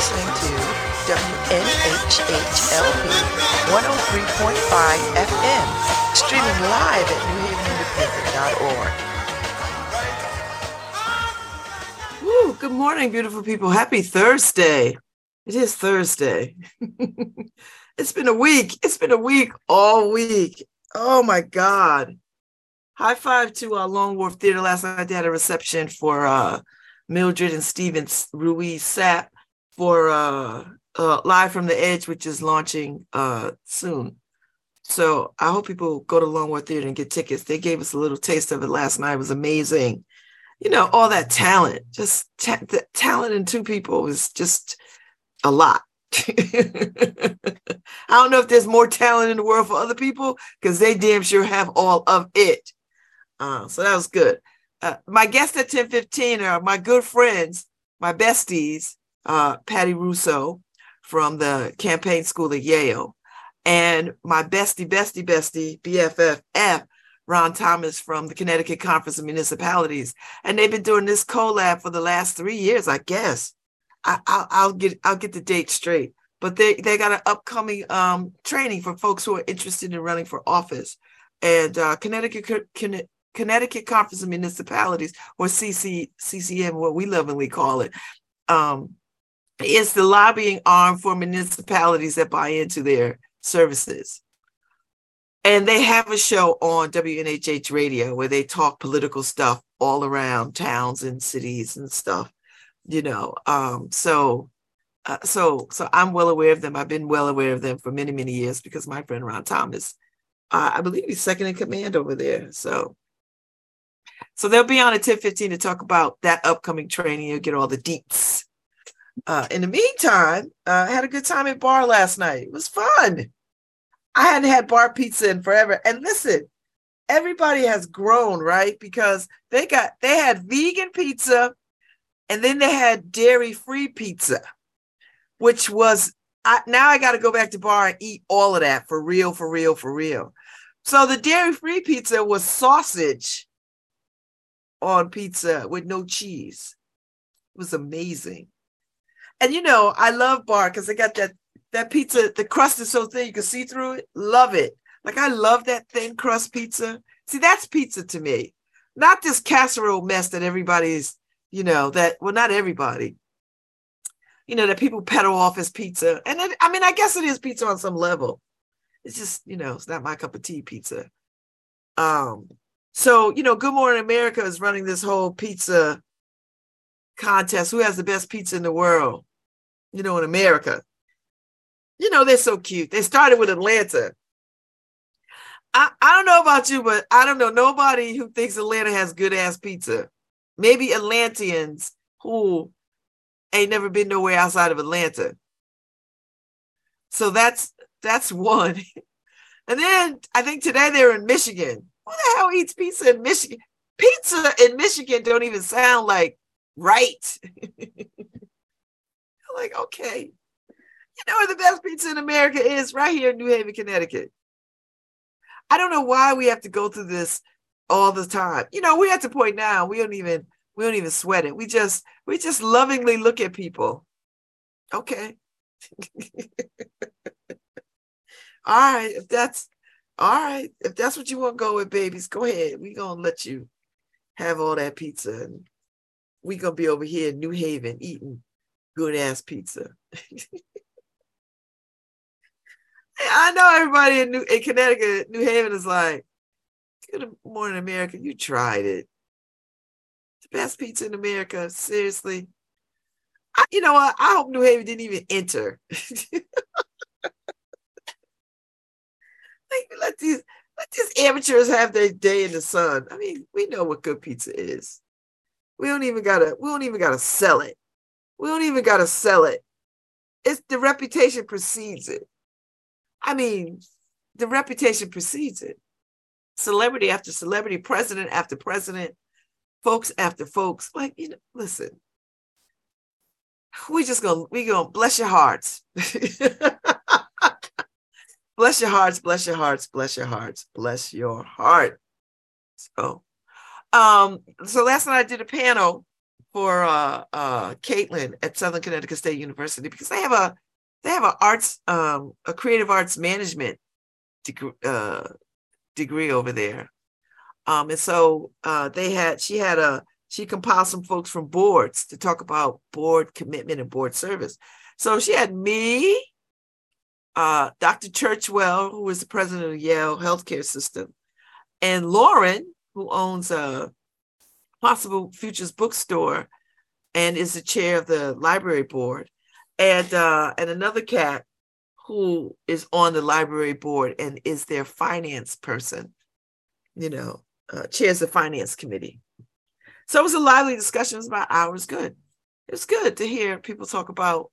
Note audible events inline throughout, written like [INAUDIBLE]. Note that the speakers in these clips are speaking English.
listening to WNHHLP 103.5 FM, streaming live at newhavenindependent.org. Woo, good morning, beautiful people. Happy Thursday. It is Thursday. [LAUGHS] it's been a week. It's been a week all week. Oh my God. High five to uh, Long Wharf Theater last night. They had a reception for uh, Mildred and Steven Ruiz Sapp for uh, uh, Live from the Edge, which is launching uh, soon. So I hope people go to Long Wharf Theater and get tickets. They gave us a little taste of it last night. It was amazing. You know, all that talent, just ta- the talent in two people is just a lot. [LAUGHS] I don't know if there's more talent in the world for other people because they damn sure have all of it. Uh, so that was good. Uh, my guests at 1015 are my good friends, my besties, uh, Patty Russo from the campaign school at Yale, and my bestie, bestie, bestie, BFFF, Ron Thomas from the Connecticut Conference of Municipalities. And they've been doing this collab for the last three years, I guess. I, will get I'll get the date straight. But they they got an upcoming um, training for folks who are interested in running for office. And uh, Connecticut Connecticut Conference of Municipalities, or CC, CCM, what we lovingly call it, um, is the lobbying arm for municipalities that buy into their services. And they have a show on WNHH radio where they talk political stuff all around towns and cities and stuff, you know. Um, so uh, so so I'm well aware of them. I've been well aware of them for many, many years because my friend Ron Thomas, uh, I believe he's second in command over there. So so they'll be on at 1015 to talk about that upcoming training. You'll get all the deets. Uh, in the meantime, uh, I had a good time at bar last night. It was fun. I hadn't had bar pizza in forever. And listen, everybody has grown, right? Because they got they had vegan pizza and then they had dairy-free pizza, which was I, now I got to go back to bar and eat all of that for real, for real, for real. So the dairy-free pizza was sausage on pizza with no cheese. It was amazing. And you know, I love bar because they got that that pizza, the crust is so thin you can see through it. Love it. Like I love that thin crust pizza. See, that's pizza to me. Not this casserole mess that everybody's, you know, that well, not everybody. You know, that people peddle off as pizza. And it, I mean, I guess it is pizza on some level. It's just, you know, it's not my cup of tea pizza. Um, so, you know, Good Morning America is running this whole pizza contest. Who has the best pizza in the world? You know, in America. You know, they're so cute. They started with Atlanta. I, I don't know about you, but I don't know nobody who thinks Atlanta has good ass pizza. Maybe Atlanteans who ain't never been nowhere outside of Atlanta. So that's that's one. [LAUGHS] And then I think today they're in Michigan. Who the hell eats pizza in Michigan? Pizza in Michigan don't even sound like right. [LAUGHS] like, okay. You know where the best pizza in America is? Right here in New Haven, Connecticut. I don't know why we have to go through this all the time. You know, we're at the point now we don't even we don't even sweat it. We just we just lovingly look at people. Okay. [LAUGHS] all right, if that's all right, if that's what you want to go with, babies, go ahead. We're gonna let you have all that pizza and we gonna be over here in New Haven eating good ass pizza. I know everybody in New in Connecticut, New Haven is like, good morning, America. You tried it. The best pizza in America. Seriously. I, you know what? I hope New Haven didn't even enter. [LAUGHS] Like, let these let these amateurs have their day in the sun. I mean, we know what good pizza is. We don't even gotta we don't even gotta sell it. We don't even gotta sell it. It's the reputation precedes it. I mean, the reputation precedes it. Celebrity after celebrity, president after president, folks after folks. Like, you know, listen. We just gonna we gonna bless your hearts. [LAUGHS] bless your hearts, bless your hearts, bless your hearts, bless your heart. So, um, so last night I did a panel for uh, uh, Caitlin at Southern Connecticut State University because they have a they have an arts um, a creative arts management degree, uh, degree over there. Um, and so uh, they had she had a she compiled some folks from boards to talk about board commitment and board service. So she had me, uh, Dr. Churchwell, who is the president of Yale Healthcare System, and Lauren, who owns a Possible Futures bookstore and is the chair of the library board, and uh, and another cat who is on the library board and is their finance person, you know, uh, chairs the finance committee. So it was a lively discussion. It was about hours. Good. It was good to hear people talk about,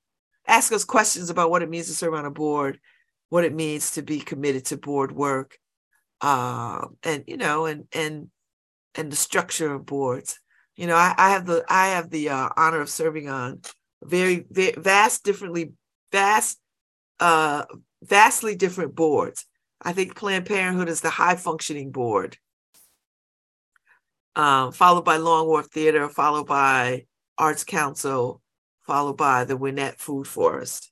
ask us questions about what it means to serve on a board, what it means to be committed to board work, uh, and you know, and and and the structure of boards. You know, I, I have the I have the uh, honor of serving on very, very vast, differently vast, uh, vastly different boards. I think Planned Parenthood is the high functioning board um, followed by Long Wharf Theater, followed by Arts Council, followed by the Winnett Food Forest,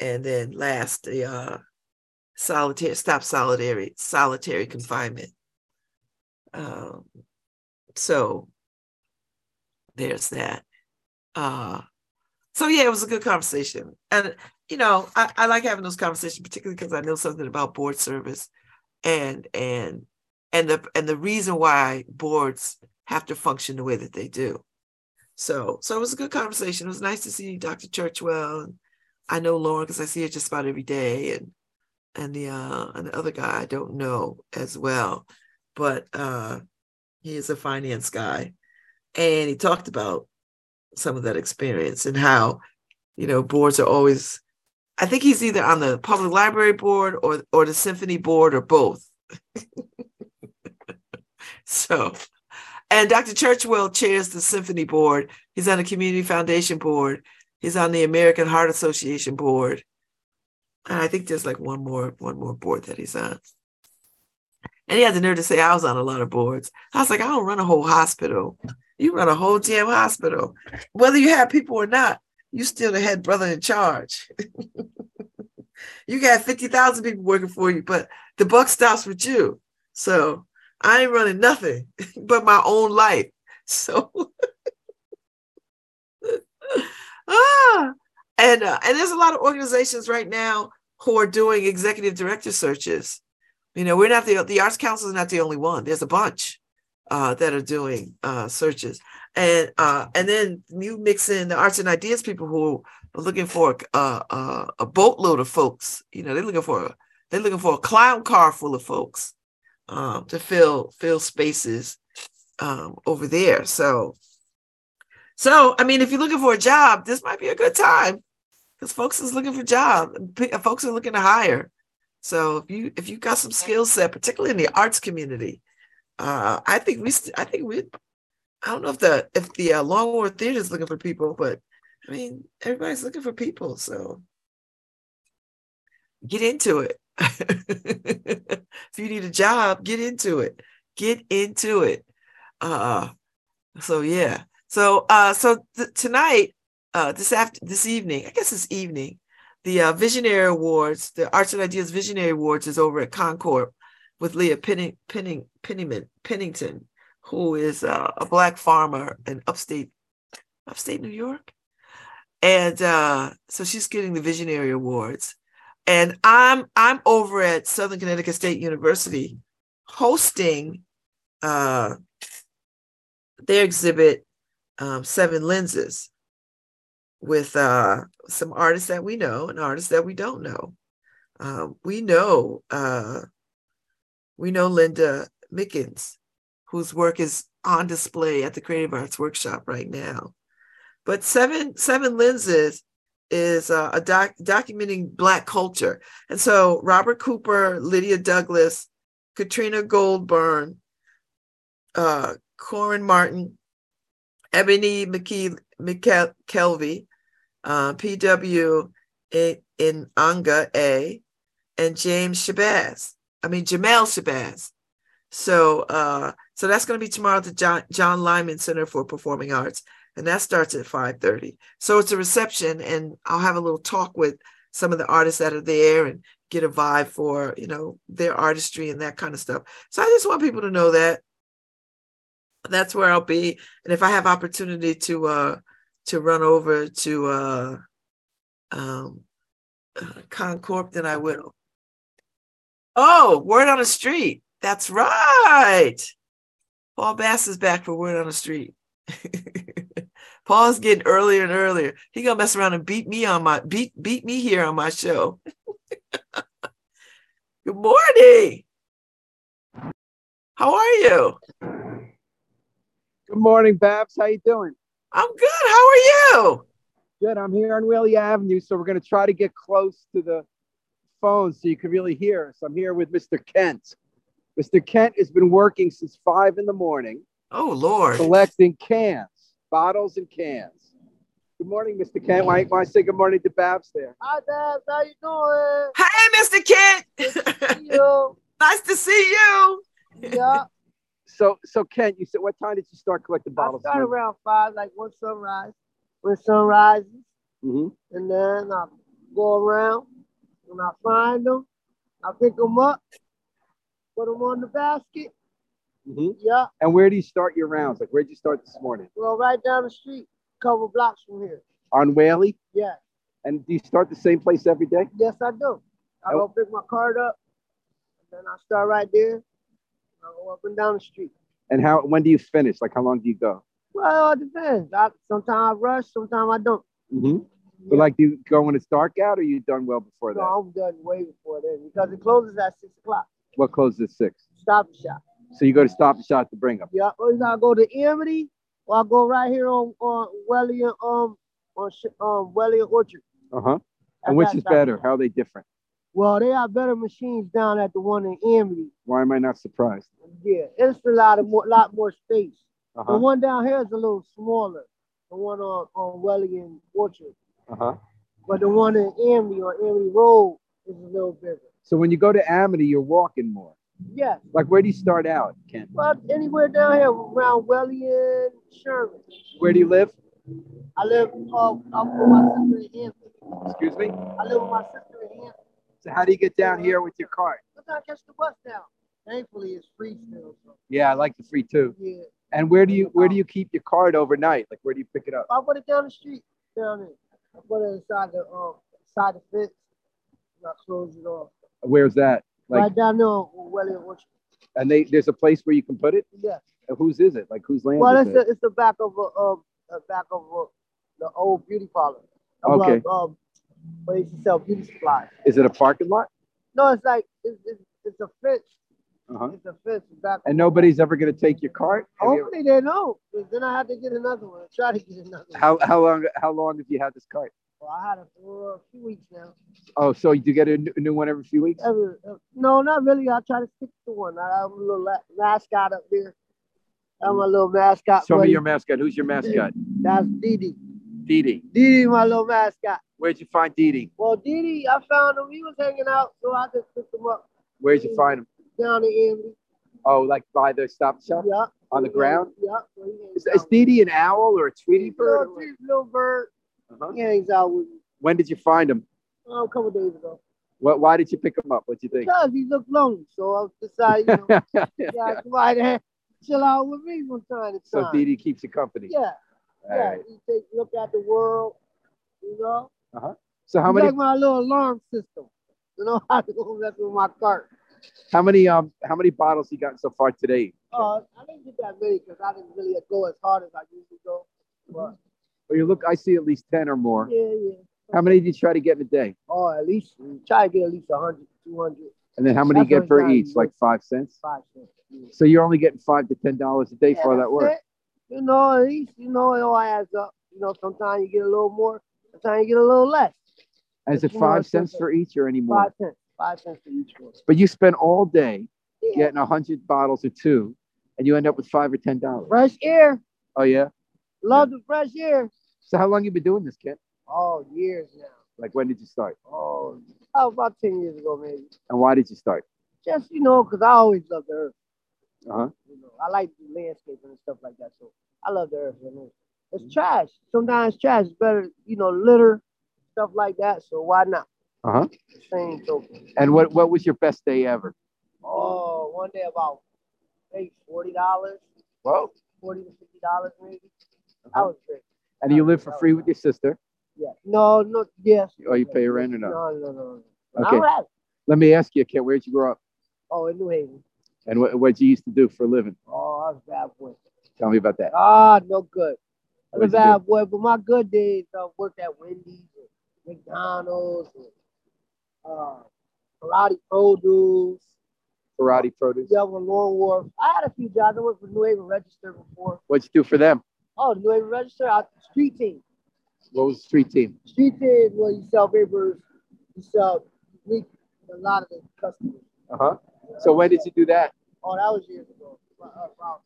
and then last the uh, solitary stop solitary solitary confinement. Um, so there's that. Uh, so yeah, it was a good conversation, and you know I, I like having those conversations, particularly because I know something about board service, and and and the and the reason why boards have to function the way that they do. So so it was a good conversation. It was nice to see Dr. Churchwell. I know Lauren because I see her just about every day, and and the uh, and the other guy I don't know as well, but uh, he is a finance guy, and he talked about some of that experience and how you know boards are always. I think he's either on the public library board or or the symphony board or both. [LAUGHS] So, and Dr. Churchwell chairs the symphony board. He's on the community foundation board. He's on the American Heart Association board. And I think there's like one more one more board that he's on. And he had the nerve to say I was on a lot of boards. I was like, I don't run a whole hospital. You run a whole damn hospital. Whether you have people or not, you still the head brother in charge. [LAUGHS] you got 50,000 people working for you, but the buck stops with you. So I ain't running nothing [LAUGHS] but my own life. So, [LAUGHS] ah, and uh, and there's a lot of organizations right now who are doing executive director searches. You know, we're not the the Arts Council is not the only one. There's a bunch uh, that are doing uh, searches, and uh, and then you mix in the arts and ideas people who are looking for a, a, a boatload of folks. You know, they're looking for a, they're looking for a clown car full of folks um, to fill fill spaces um, over there. So, so I mean, if you're looking for a job, this might be a good time because folks is looking for job. Folks are looking to hire. So if you if you got some skill set, particularly in the arts community, uh, I think we I think we I don't know if the if the uh, Theater is looking for people, but I mean everybody's looking for people. So get into it. [LAUGHS] if you need a job, get into it. Get into it. Uh so yeah. So uh so th- tonight, uh this after this evening, I guess this evening, the uh, Visionary Awards, the Arts and Ideas Visionary Awards is over at Concord with Leah Penning, Penning, Pennington, who is uh, a black farmer in upstate upstate New York. And uh, so she's getting the Visionary Awards and I'm I'm over at Southern Connecticut State University hosting uh, their exhibit um, Seven Lenses with uh, some artists that we know and artists that we don't know. Um, we know uh, we know Linda Mickens, whose work is on display at the Creative Arts Workshop right now. But Seven Seven Lenses is uh, a doc documenting Black culture. And so Robert Cooper, Lydia Douglas, Katrina Goldburn, uh, Corin Martin, Ebony McKee, McKelvey, uh, P.W. in Anga A, and James Shabazz. I mean, Jamel Shabazz. So, uh, so that's going to be tomorrow at the John, John Lyman Center for Performing Arts. and that starts at 5:30. So it's a reception, and I'll have a little talk with some of the artists that are there and get a vibe for you know their artistry and that kind of stuff. So I just want people to know that that's where I'll be, and if I have opportunity to uh to run over to uh um uh, Concorp, then I will. Oh, word on the street. That's right. Paul Bass is back for word on the street. [LAUGHS] Paul's getting earlier and earlier. He gonna mess around and beat me on my beat beat me here on my show. [LAUGHS] Good morning. How are you? Good morning, Babz. How you doing? I'm good. How are you? Good. I'm here on Whalley Avenue, so we're going to try to get close to the phone so you can really hear us. I'm here with Mr. Kent. Mr. Kent has been working since five in the morning, Oh Lord. collecting cans, bottles and cans. Good morning, Mr. Kent. Why, why say good morning to Babz there? Hi, Dad. How you doing? Hey, Mr. Kent. Nice to see You? [LAUGHS] nice to see you. yeah. So, so Kent, you said what time did you start collecting bottles? I bottles? start around five, like when sunrise. When sun rises, hmm and then I go around. When I find them, I pick them up, put them on the basket. hmm Yeah. And where do you start your rounds? Like, where'd you start this morning? Well, right down the street, a couple blocks from here. On Whaley? Yeah. And do you start the same place every day? Yes, I do. I Oh. go pick my card up, and then I start right there. I go up and down the street. And how? When do you finish? Like, how long do you go? Well, it depends. I, sometimes I rush, sometimes I don't. hmm But like, do you go when it's dark out, or you done well before that? No, I'm done way before then because it closes at six o'clock. What closes at six? Stop and shop. So you go to Stop and Shop to bring them. Yeah, or I go to Amity or I go right here on on Whalley and um on um Whalley and Orchard. Uh huh. And which is better? How are they different? Well, they have better machines down at the one in Amity. Why am I not surprised? Yeah, it's a lot of more lot more space. Uh The one down here is a little smaller. The one on on Whalley and Orchard, Uh huh. but the one in Amity or Amity Road is a little bigger. So when you go to Amity, you're walking more. Yes, Like, where do you start out, Ken? but anywhere down here around Whalley and Sherman. Where do you live? I live uh, up with my sister in Hamden. Excuse me. I live with my sister in Hamden. So how do you get down here with your cart? Sometimes I catch the bus down. Thankfully, it's free still. So, Yeah, I like the free too. yeah. And where do you where do you keep your cart overnight? Like, where do you pick it up? I put it down the street, down there. I put it inside the um side the fence. And I close it off. Where's that? Like, right down there on Whalley and Orchard. and they there's a place where you can put it. Yeah. And whose is it? Like, whose land Well, is it's it? the, it's the back of a um the back of a, the old beauty parlor. Uh, Okay. Well, um, where they to sell beauty supplies. Is it a parking lot? No, it's like it's, it's, it's a fence. Uh-huh. It's a fence back. And nobody's ever gonna take your cart. Have Hopefully they know. 'cause then I had to get another one. Try to get another one. how how long how long have you had this cart? Well, I had it for a few weeks now. Oh, so you get a new, one every few weeks? Every, uh, no, not really. I try to stick to one. I have a little la- mascot up there. I'm a little mascot. Show me your mascot. Who's your mascot? That's Dee Dee. Dee Dee. Dee Dee, my little mascot. Where'd you find Dee? Well, Dee Dee, I found him. He was hanging out, so I just picked him up Where'd you find him? down in Amity. Oh, like by the stop shop? Yeah. On the ground? Yeah. Is, is out. Dee Dee an owl or a Tweety bird? Tweety little bird. Uh-huh. He hangs out with me When did you find him? oh, a couple days ago. What? Why did you pick him up? What'd you think? Because he looked lonely, so I decided, you know, [LAUGHS] yeah, somebody to chill out with me from time to time. so Dee keeps you company. Yeah. All Yeah, right. he take a look at the world, you know. So how He's many like my little alarm system. You know [LAUGHS] how to go mess with my cart. how many um how many bottles you gotten so far today? Uh, I didn't get that many because I didn't really go as hard as I usually go. But Well, you look. I see at least ten or more. yeah, yeah. How many do you try to get in a day? Oh, at least try to get at least 100, 200, And then how many you get per each? Like five cents. five cents. Yeah. So you're only getting five to ten dollars a day Yeah, for all that work. it. You know, at least, you know, it all adds up. You know, sometimes you get a little more, sometimes you get a little less. And is it five cents for each or any more? Five cents. Five cents for each one. But you spend all day Yeah. getting a hundred bottles or two, and you end up with five or ten dollars. Fresh air. Oh yeah. Love the fresh air. So how long you been doing this, Kent? Oh, years now. Like when did you start? Oh, oh, about 10 years ago, maybe. And why did you start? Just, you know, because I always loved the earth. Uh huh. You know, I like the landscaping and stuff like that. So I love the earth. You know. It's trash. Sometimes trash is better, you know, litter, stuff like that. So why not? Uh huh. Same token. And what what was your best day ever? Oh, one day about maybe forty dollars, Whoa. forty to fifty dollars maybe. That Uh-huh. was great. And you live for free with your sister? Yeah. No, no, yes. Oh, you pay your rent or not? No, no, no. Okay. I have it. Let me ask you, Ken, where'd you grow up? Oh, in New Haven. And what what you used to do for a living? Oh, I was a bad boy. Tell me about that. Ah, no good. I a bad boy, but my good days, I worked at Wendy's, and McDonald's, and uh, Karate Produce. Karate produce. Yeah, with Long Wharf. I had a few jobs. I worked for New Haven Register before. What'd you do for them? Oh, New Haven Register, I, street team. What was the street team? Street team, where you sell papers, you sell, meet a lot of the customers. Uh huh. So when did you do that? Oh, that was years ago. About, about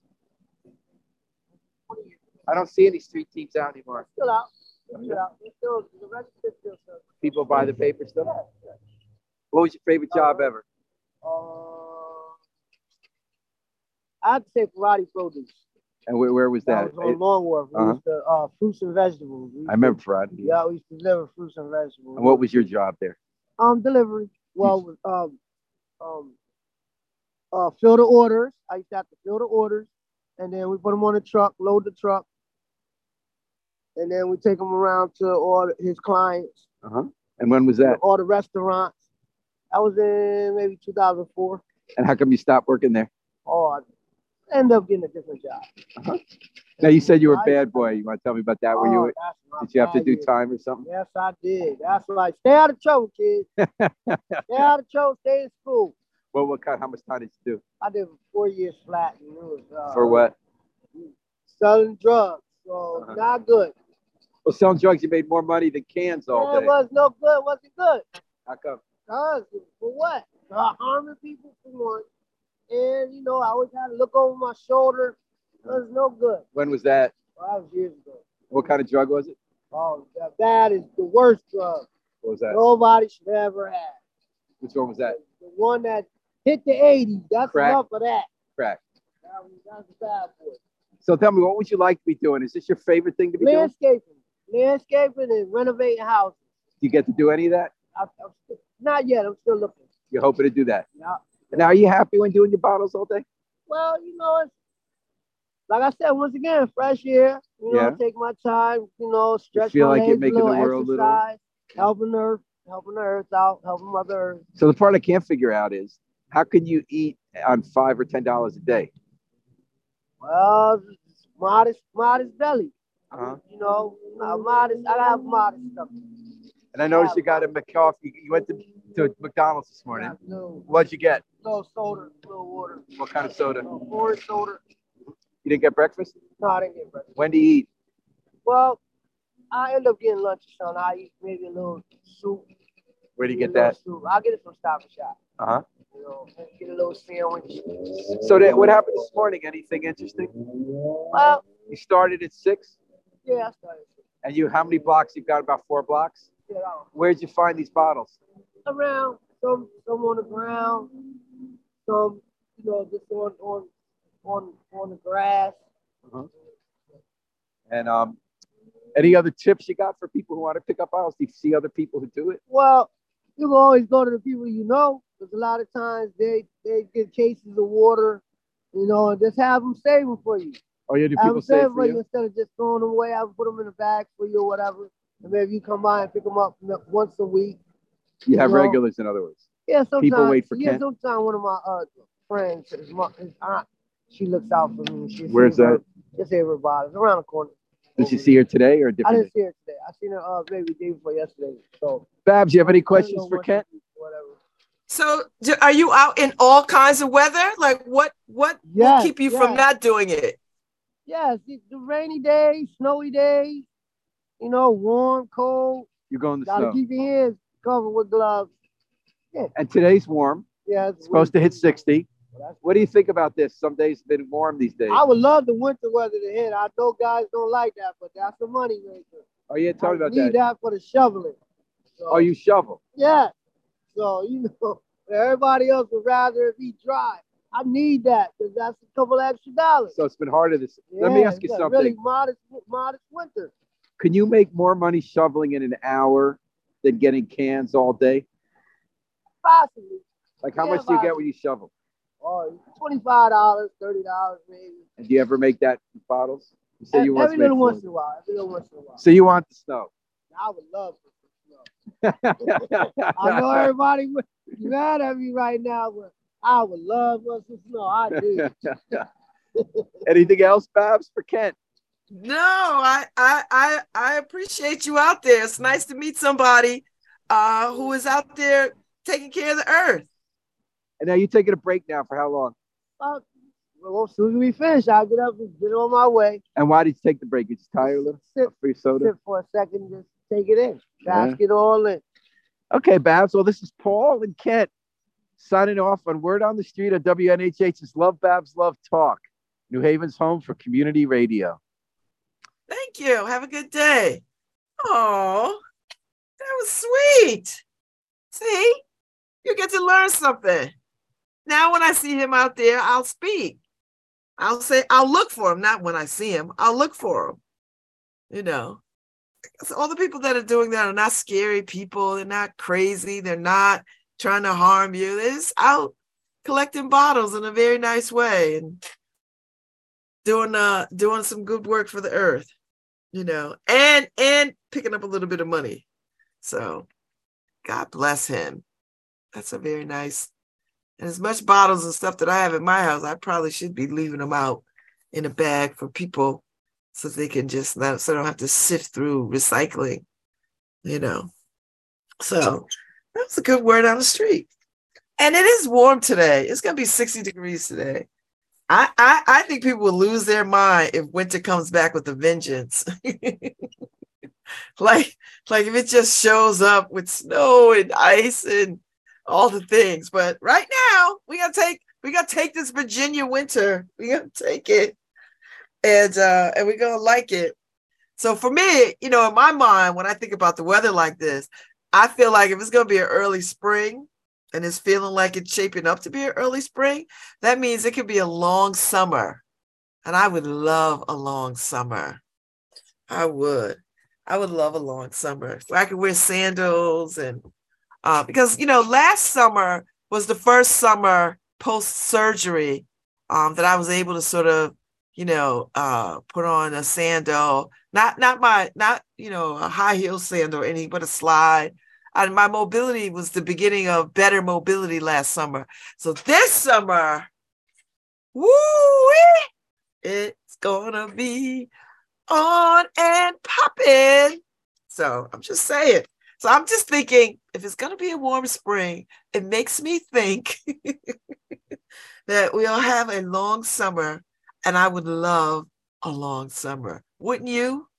20 years ago. I don't see any street teams out anymore. Still out. Still out. Still, the register still. People buy the paper stuff. What was your favorite job ever? Uh, I'd say karate produce. And where, where was That that? was on Long Wharf. We Uh-huh. to, uh, fruits and vegetables. I remember Friday. Yeah, we used to deliver fruits and vegetables. And what was your job there? Um, delivery. Well, um, um, uh, fill the orders. I used to have to fill the orders, and then we put them on the truck, load the truck, and then we take them around to all his clients, Uh huh. And when was that? all the restaurants. That was in maybe 2004. And how come you stopped working there? Oh, I ended up getting a different job. Now you said you were a bad boy. You want to tell me about that? Were Oh, you? Did you have to do time or something? Yes, I did. That's right. Stay out of trouble, kids. [LAUGHS] stay out of trouble. Stay in school. Well, what kind? How much time did you do? I did four years flat. And it was, uh, For what? Selling drugs. So Uh-huh. not good. Well, selling drugs, you made more money than cans all day. it was no good. It Wasn't good. How come? Cause for what? Uh, harming people for one. And you know, I always had to look over my shoulder. It was no good. When was that? Was years ago. What kind of drug was it? Oh, that, is the worst drug What was that? nobody should ever have. Which one was that? The one that hit the 80s. That's Crack. enough of that. Crack. That was, that was a bad boy. So tell me, what would you like to be doing? Is this your favorite thing to be doing? Landscaping. Landscaping and renovating houses. Do you get to do any of that? I, I'm still, not yet. I'm still looking. You're hoping to do that. Yeah. And now, are you happy when doing your bottles all day? Well, you know, it's like I said, once again, fresh air. You know, Yeah. take my time. You know, stretch feel my like you're legs, making a the little world a little- exercise, helping Earth, helping the Earth out, helping Mother Earth. So the part I can't figure out is how can you eat on five or ten dollars a day? Well, modest, modest belly. Uh-huh. You know, uh, modest. I have modest stuff. And I noticed you got a McCoffee. You went to, to McDonald's this morning. Little, What'd you get? No soda, no water, What kind of soda? little orange soda. You didn't get breakfast? No, I didn't get breakfast. When do you eat? Well, I end up getting lunch or something. I eat maybe a little soup. Where do you get that? Soup. I get it from Stop and Shop. Uh huh. You know, get a little sandwich. So that, what happened this morning? Anything interesting? Well, You started at six, yeah, I started. and you how many blocks? You've got about four blocks. Know, Where'd you find these bottles? around some some on the ground, some you know just on on on on the grass. And um, any other tips you got for people who want to pick up bottles? Do you see other people who do it? Well, you can always go to the people you know, because a lot of times they they get cases of water, you know, and just have them save them for you. Or you do Have people them say it save for for you you? instead of just throwing them away. I would put them in a bag for you or whatever, and maybe you come by and pick them up once a week. You have know, regulars, in other words. Yeah, sometimes. People wait for yeah, Kent? sometimes one of my uh friends, his, mom, his aunt, she looks out for me. She Where's sees her- that? Just every bottles around the corner. Did you see her today or a I different? didn't see her today. I seen her uh maybe day before yesterday. So Babz, you have any questions for Kent? Whatever. So, do- are you out in all kinds of weather? Like, what what will keep you from not doing it? Yes, the, the rainy days, snowy days, you know, warm, cold. You're going to Gotta snow. keep your hands covered with gloves. Yeah. And today's warm. Yeah, It's supposed to hit 60. Well, What do you think about this? Some days it's been warm these days. I would love the winter weather to hit. I know guys don't like that, but that's the money maker. Oh, yeah, tell me I about need that. that for the shoveling. So, Oh, you shovel. Yeah. So you know, everybody else would rather it be dry. I need that because that's a couple extra dollars. So it's been harder this. Let me Yeah, ask you a something. Really modest, modest winter. Can you make more money shoveling in an hour than getting cans all day? Possibly. Like how Yeah, much do you get when you shovel? Or twenty-five dollars, thirty dollars, maybe. And do you ever make that in bottles? You say you every want to little once in a while. Every little once in a while. So you want the snow. I would love some snow. [LAUGHS] I know everybody mad at me right now, but I would love for some snow. I do. [LAUGHS] Anything else, Babz, for Kent? No, I, I I I appreciate you out there. It's nice to meet somebody uh who is out there taking care of the earth. And now you're taking a break now for how long? Uh, well, as soon as we finish, I'll get up and get on my way. And why did you take the break? You just tired a little? Sit, A free soda? sit for a second, just take it in, Yeah. bask it all in. Okay, Babz. Well, this is Paul and Kent signing off on Word on the Street at WNHH's Love Babz Love Talk, New Haven's home for community radio. Thank you. Have a good day. Oh, that was sweet. See, you get to learn something. Now, when I see him out there, I'll speak. I'll say, I'll look for him. Not when I see him, I'll look for him. You know, all the people that are doing that are not scary people. They're not crazy. They're not trying to harm you. They're just out collecting bottles in a very nice way and doing uh doing some good work for the earth you know, and and picking up a little bit of money. So God bless him. That's a very nice. And as much bottles and stuff that I have in my house, I probably should be leaving them out in a bag for people so they can just not so don't have to sift through recycling, you know. So that was a good word on the street. And it is warm today. It's gonna be 60 degrees today. I, I I think people will lose their mind if winter comes back with a vengeance. [LAUGHS] like like if it just shows up with snow and ice and all the things. But right now we gotta take we gotta take this Virginia winter. We gotta take it, and uh, and we're gonna like it. So for me, you know, in my mind, when I think about the weather like this, I feel like if it's gonna be an early spring and it's feeling like it's shaping up to be an early spring, that means it could be a long summer. And I would love a long summer. I would. I would love a long summer. So I could wear sandals and uh, because you know, last summer was the first summer post surgery um, that I was able to sort of, you know, uh, put on a sandal, not not my not you know a high heel sandal or anything, but a slide. And my mobility was the beginning of better mobility last summer. So this summer, woo, it's gonna be on and popping. So I'm just saying. So I'm just thinking if it's gonna be a warm spring, it makes me think [LAUGHS] that we'll have a long summer, and I would love a long summer. Wouldn't you?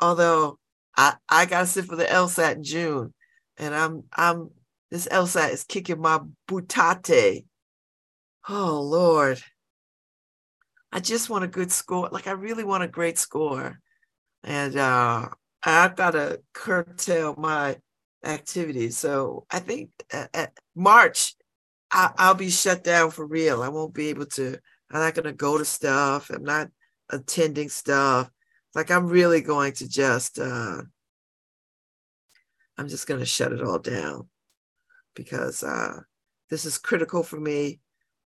Although I, I gotta sit for the LSAT in June, and I'm I'm this LSAT is kicking my butate. Oh Lord. I just want a good score. Like I really want a great score. And uh I've got to curtail my activities. So I think at, at March I, I'll be shut down for real. I won't be able to. I'm not to go to stuff. I'm not attending stuff. Like I'm really going to just. uh I'm just going to shut it all down because uh this is critical for me,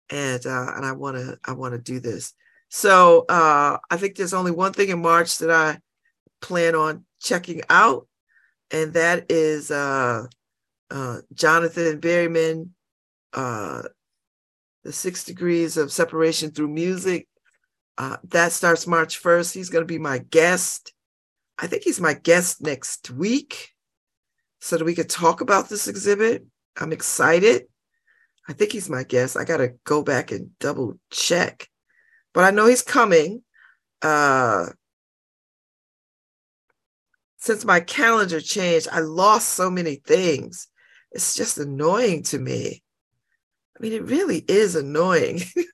and uh, and I want to I want to do this. So uh, I think there's only one thing in March that I plan on checking out, and that is uh, uh, Jonathan Berryman, uh, The Six Degrees of Separation Through Music. Uh, that starts March 1st. He's going to be my guest. I think he's my guest next week so that we could talk about this exhibit. I'm excited. I think he's my guest. I got to go back and double check but I know he's coming. Uh, since my calendar changed, I lost so many things. It's just annoying to me. I mean, it really is annoying. [LAUGHS]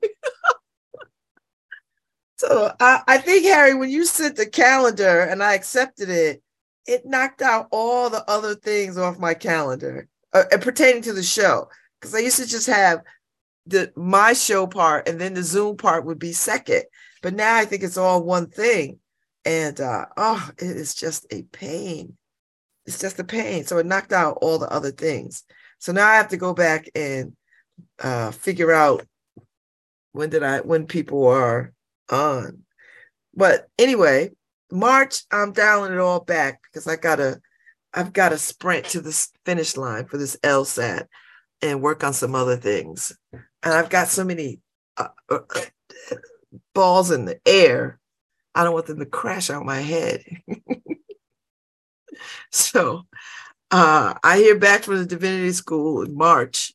I, I think, Harry, when you sent the calendar and I accepted it, it knocked out all the other things off my calendar uh, pertaining to the show. Because I used to just have the my show part and then the Zoom part would be second. But now I think it's all one thing. And uh oh, it is just a pain. It's just a pain. So it knocked out all the other things. So now I have to go back and uh figure out when did I when people are on. But anyway, March, I'm dialing it all back because I gotta I've got to sprint to the finish line for this LSAT and work on some other things. And I've got so many uh, uh, balls in the air. I don't want them to crash on my head. [LAUGHS] so uh, I hear back from the divinity school in March.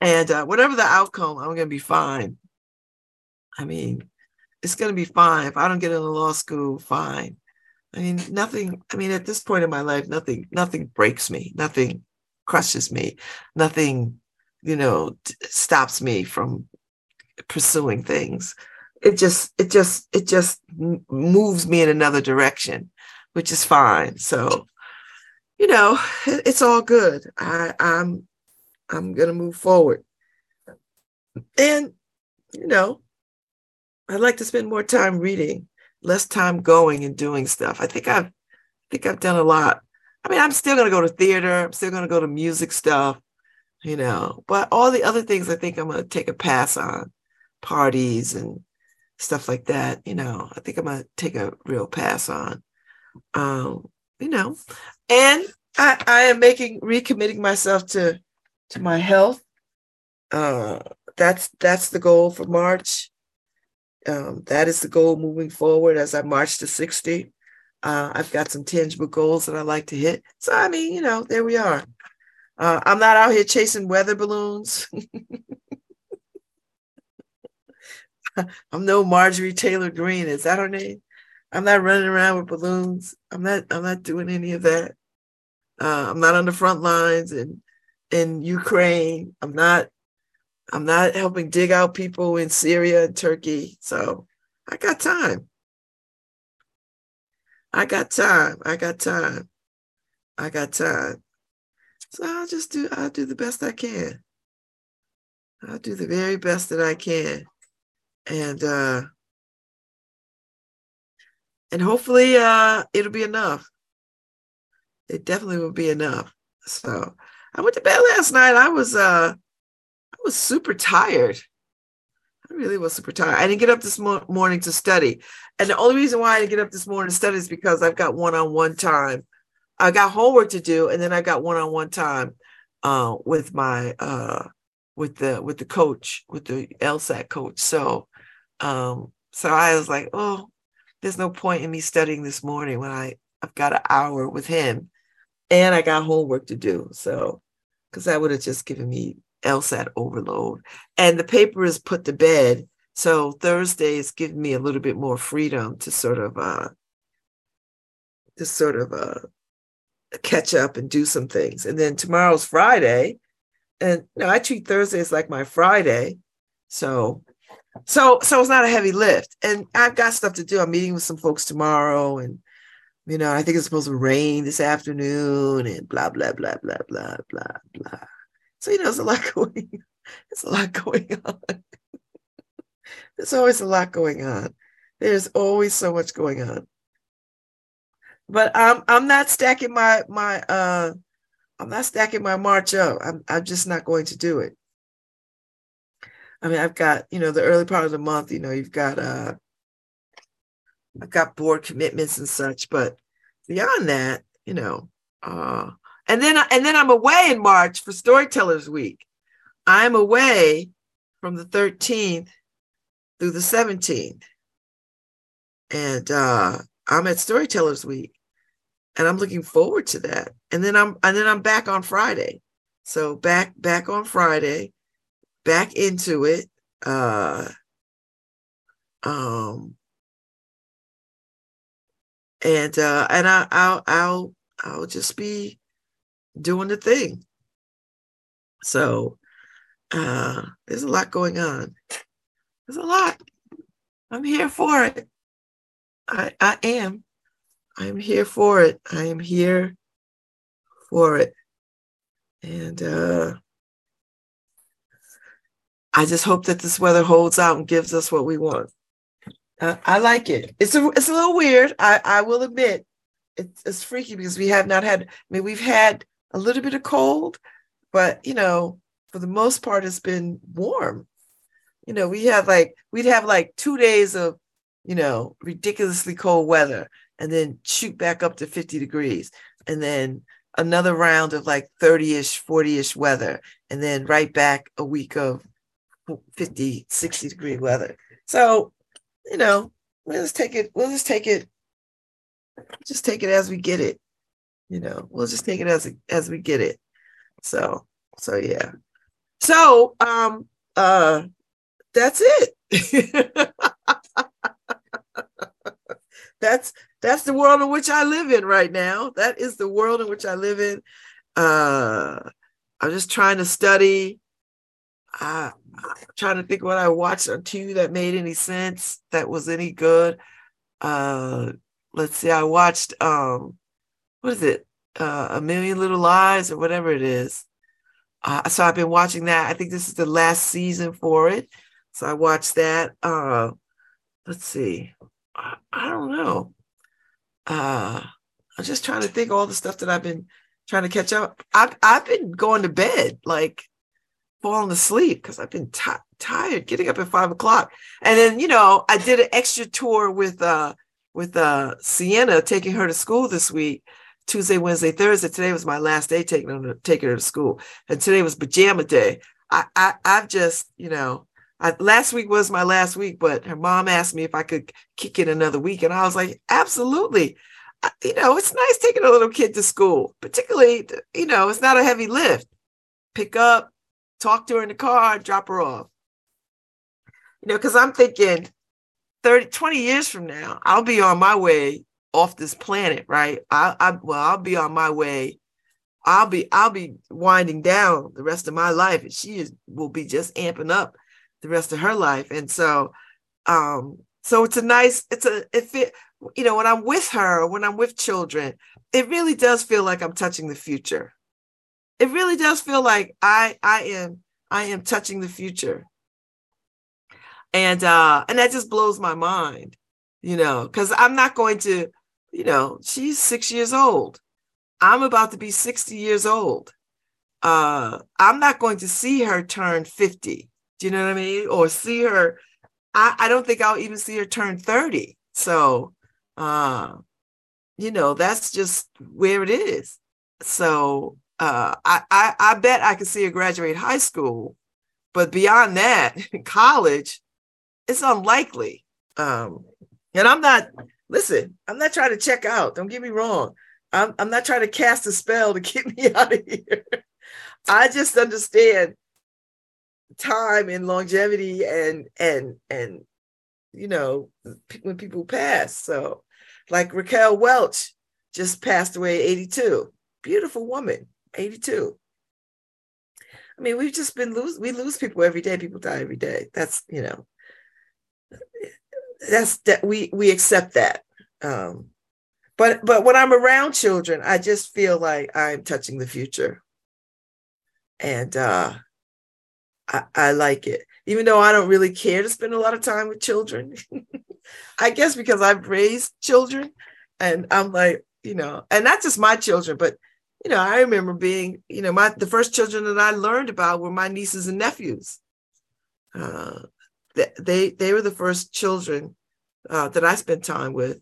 And uh, whatever the outcome, I'm going to be fine. I mean, it's going to be fine. If I don't get into law school, fine. I mean, nothing, I mean, at this point in my life, nothing, nothing breaks me, nothing crushes me, nothing, you know, t- stops me from pursuing things. It just, it just, it just moves me in another direction, which is fine. So, you know, it, it's all good. I, I'm, I'm gonna move forward. And, you know, I'd like to spend more time reading less time going and doing stuff. I think I've I think I've done a lot. I mean, I'm still gonna go to theater, I'm still gonna go to music stuff, you know, but all the other things I think I'm gonna take a pass on, parties and stuff like that, you know, I think I'm gonna take a real pass on. Um, you know, and I, I am making recommitting myself to to my health. Uh that's that's the goal for March um, that is the goal moving forward as I march to 60. Uh, I've got some tangible goals that I like to hit. So, I mean, you know, there we are. Uh, I'm not out here chasing weather balloons. [LAUGHS] I'm no Marjorie Taylor Greene. Is that her name? I'm not running around with balloons. I'm not. I'm not doing any of that. Uh, I'm not on the front lines in in Ukraine. I'm not I'm not helping dig out people in Syria and Turkey. So I got time. I got time. I got time. I got time. So I'll just do I'll do the best I can. I'll do the very best that I can. And uh and hopefully uh it'll be enough. It definitely will be enough. So I went to bed last night. I was uh was super tired. I really was super tired. I didn't get up this mo- morning to study. And the only reason why I didn't get up this morning to study is because I've got one on one time. I got homework to do, and then I got one on one time uh, with my uh, with the with the coach, with the LSAT coach. So um, so I was like, oh, there's no point in me studying this morning when I I've got an hour with him, and I got homework to do. So because that would have just given me LSAT overload. And the paper is put to bed. So Thursday is giving me a little bit more freedom to sort of uh to sort of uh catch up and do some things. And then tomorrow's Friday. And you know, I treat Thursdays like my Friday. So so so it's not a heavy lift. And I've got stuff to do. I'm meeting with some folks tomorrow and you know, I think it's supposed to rain this afternoon and blah blah blah blah blah blah blah. So you know, there's a lot [LAUGHS] going. There's a lot going on. there's always a lot going on. There's always so much going on. But I'm I'm not stacking my my uh I'm not stacking my march up. I'm I'm just not going to do it. I mean, I've got, you know, the early part of the month, you know, you've got uh I've got board commitments and such, but beyond that, you know, uh and then and then I'm away in March for Storytellers Week. I'm away from the 13th through the 17th. And uh, I'm at Storytellers Week. And I'm looking forward to that. And then I'm and then I'm back on Friday. So back back on Friday, back into it. Uh um and uh and I I'll I'll I'll just be doing the thing. So uh, there's a lot going on. There's a lot. I'm here for it. I I am. I'm here for it. I am here for it. And uh I just hope that this weather holds out and gives us what we want. Uh, I like it. It's a it's a little weird. I I will admit, it's it's freaky because we have not had. I mean, we've had a little bit of cold, but you know, for the most part, it's been warm. You know, we have like we'd have like two days of, you know, ridiculously cold weather, and then shoot back up to fifty degrees, and then another round of like 30ish 40ish weather and then right back a week of 50 60 degree weather so you know we'll just take it we'll just take it just take it as we get it you know we'll just take it as as we get it so so yeah so um uh that's it [LAUGHS] that's that's the world in which I live in right now. That is the world in which I live in. Uh, I'm just trying to study. Uh, I'm trying to think what I watched on TV that made any sense, that was any good. Uh, let's see, I watched um, what is it? Uh, A Million Little Lies or whatever it is. Uh, so I've been watching that. I think this is the last season for it. So I watched that. Uh, let's see. I, I don't know. Uh, I'm just trying to think all the stuff that I've been trying to catch up. I've I've been going to bed like falling asleep because I've been t- tired getting up at five o'clock. And then you know I did an extra tour with uh with uh Sienna taking her to school this week. Tuesday, Wednesday, Thursday. Today was my last day taking her taking her to school, and today was pajama day. I, I I've just you know I, last week was my last week, but her mom asked me if I could kick it another week. And I was like, absolutely. I, you know, it's nice taking a little kid to school, particularly, you know, it's not a heavy lift. Pick up, talk to her in the car, drop her off. You know, because I'm thinking 30, 20 years from now, I'll be on my way off this planet, right? I, I well, I'll be on my way. I'll be I'll be winding down the rest of my life, and she is, will be just amping up the rest of her life. And so, um, so it's a nice, it's a, if it, you know, when I'm with her, when I'm with children, it really does feel like I'm touching the future. It really does feel like I, I am, I am touching the future. And, uh, and that just blows my mind, you know, because I'm not going to, you know, she's six years old. I'm about to be 60 years old. Uh, I'm not going to see her turn 50 do you know what I mean? Or see her. I, I don't think I'll even see her turn 30. So, uh, you know, that's just where it is. So uh, I, I, I bet I could see her graduate high school, but beyond that, [LAUGHS] college, it's unlikely. Um, and I'm not, listen, I'm not trying to check out. Don't get me wrong. I'm, I'm not trying to cast a spell to [LAUGHS] get me out of here. I just understand time and longevity and and and you know when people pass so like raquel welch just passed away 82 beautiful woman 82 i mean we've just been lose we lose people every day people die every day that's you know that's that we we accept that um but but when i'm around children i just feel like i'm touching the future and uh I, I like it, even though I don't really care to spend a lot of time with children. [LAUGHS] I guess because I've raised children and I'm like, you know, and not just my children, but you know, I remember being, you know, my the first children that I learned about were my nieces and nephews. Uh, they they were the first children uh, that I spent time with,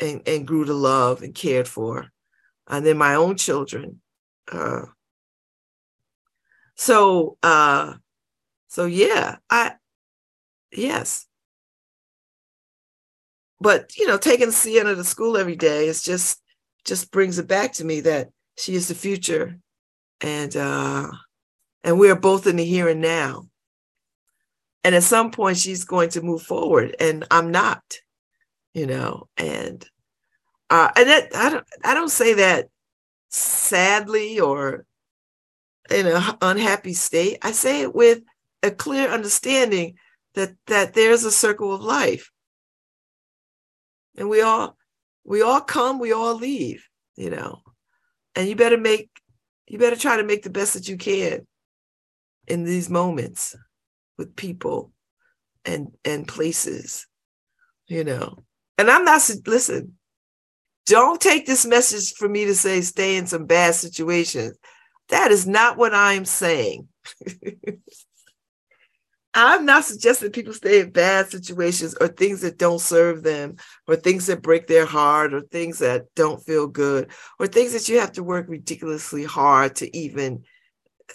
and and grew to love and cared for, and then my own children. Uh, so uh, so yeah, I yes. But you know, taking Sienna to school every day is just just brings it back to me that she is the future and uh and we are both in the here and now. And at some point she's going to move forward and I'm not, you know, and uh and that I don't I don't say that sadly or in an unhappy state. I say it with a clear understanding that that there's a circle of life and we all we all come we all leave you know and you better make you better try to make the best that you can in these moments with people and and places, you know. And I'm not listen. Don't take this message for me to say stay in some bad situations. That is not what I'm saying. [LAUGHS] I'm not suggesting people stay in bad situations or things that don't serve them or things that break their heart or things that don't feel good or things that you have to work ridiculously hard to even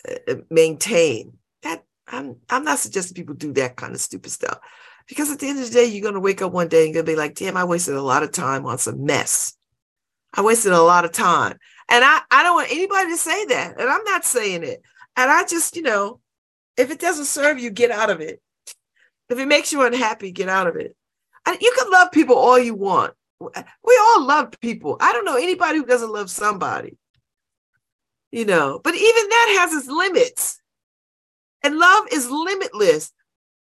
uh, maintain. That I'm I'm not suggesting people do that kind of stupid stuff. Because at the end of the day, you're going to wake up one day and going to be like, damn, I wasted a lot of time on some mess. I wasted a lot of time. And I, I don't want anybody to say that. And I'm not saying it. And I just, you know, if it doesn't serve you, get out of it. If it makes you unhappy, get out of it. And you can love people all you want. We all love people. I don't know anybody who doesn't love somebody. You know, but even that has its limits. And love is limitless.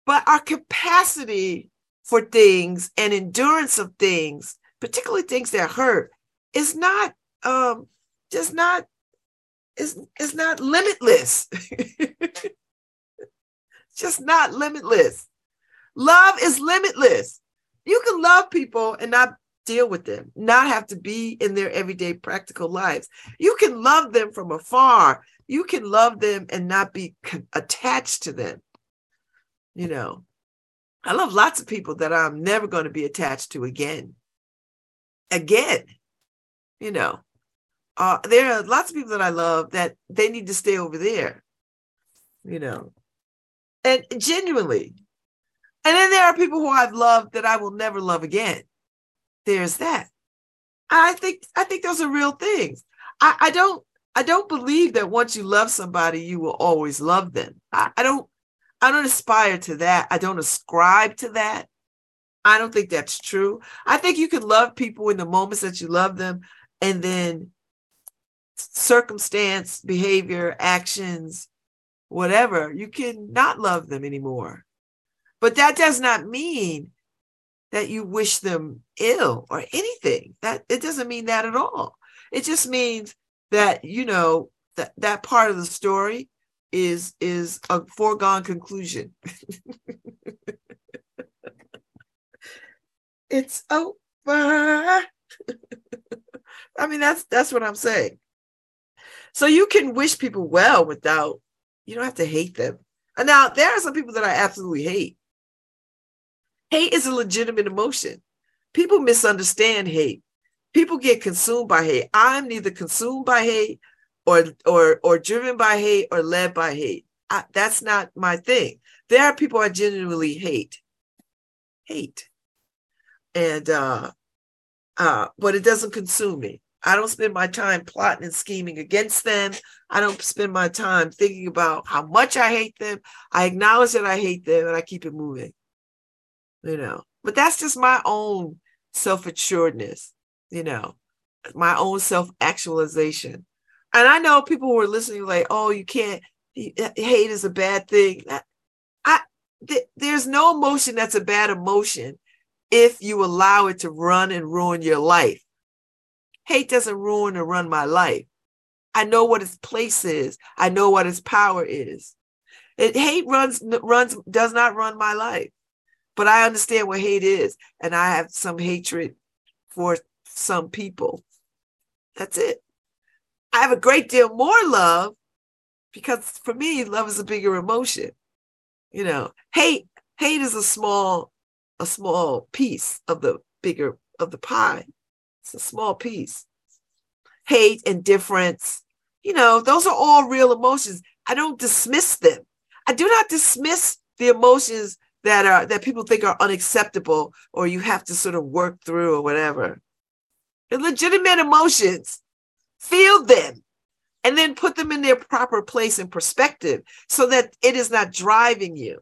But our capacity for things and endurance of things, particularly things that hurt, is not um just not is is not limitless. [LAUGHS] just not limitless. Love is limitless. You can love people and not deal with them, not have to be in their everyday practical lives. You can love them from afar. You can love them and not be attached to them. You know, I love lots of people that I'm never going to be attached to again. Again, you know, uh, there are lots of people that I love that they need to stay over there. You know, and genuinely. And then there are people who I've loved that I will never love again. There's that. I think I think those are real things. I, I don't I don't believe that once you love somebody, you will always love them. I, I don't I don't aspire to that. I don't ascribe to that. I don't think that's true. I think you can love people in the moments that you love them, and then circumstance, behavior, actions, whatever, you can not love them anymore. But that does not mean that you wish them ill or anything. That it doesn't mean that at all. It just means that you know that that part of the story is is a foregone conclusion. [LAUGHS] it's over. [LAUGHS] I mean that's that's what I'm saying. So you can wish people well without you don't have to hate them. And now there are some people that I absolutely hate. Hate is a legitimate emotion. People misunderstand hate. People get consumed by hate. I'm neither consumed by hate or or or driven by hate or led by hate. I, that's not my thing. There are people I genuinely hate. Hate. And uh uh, but it doesn't consume me. I don't spend my time plotting and scheming against them. I don't spend my time thinking about how much I hate them. I acknowledge that I hate them and I keep it moving. You know, but that's just my own self assuredness, you know, my own self actualization. And I know people who are listening, like, oh, you can't, hate is a bad thing. I, th- there's no emotion that's a bad emotion if you allow it to run and ruin your life. Hate doesn't ruin or run my life. I know what its place is. I know what its power is. It, hate runs runs does not run my life, but I understand what hate is, and I have some hatred for some people. That's it. I have a great deal more love because for me, love is a bigger emotion. You know, hate hate is a small a small piece of the bigger of the pie. It's a small piece. Hate, indifference, you know, those are all real emotions. I don't dismiss them. I do not dismiss the emotions that are that people think are unacceptable or you have to sort of work through or whatever. They're legitimate emotions. Feel them and then put them in their proper place and perspective so that it is not driving you.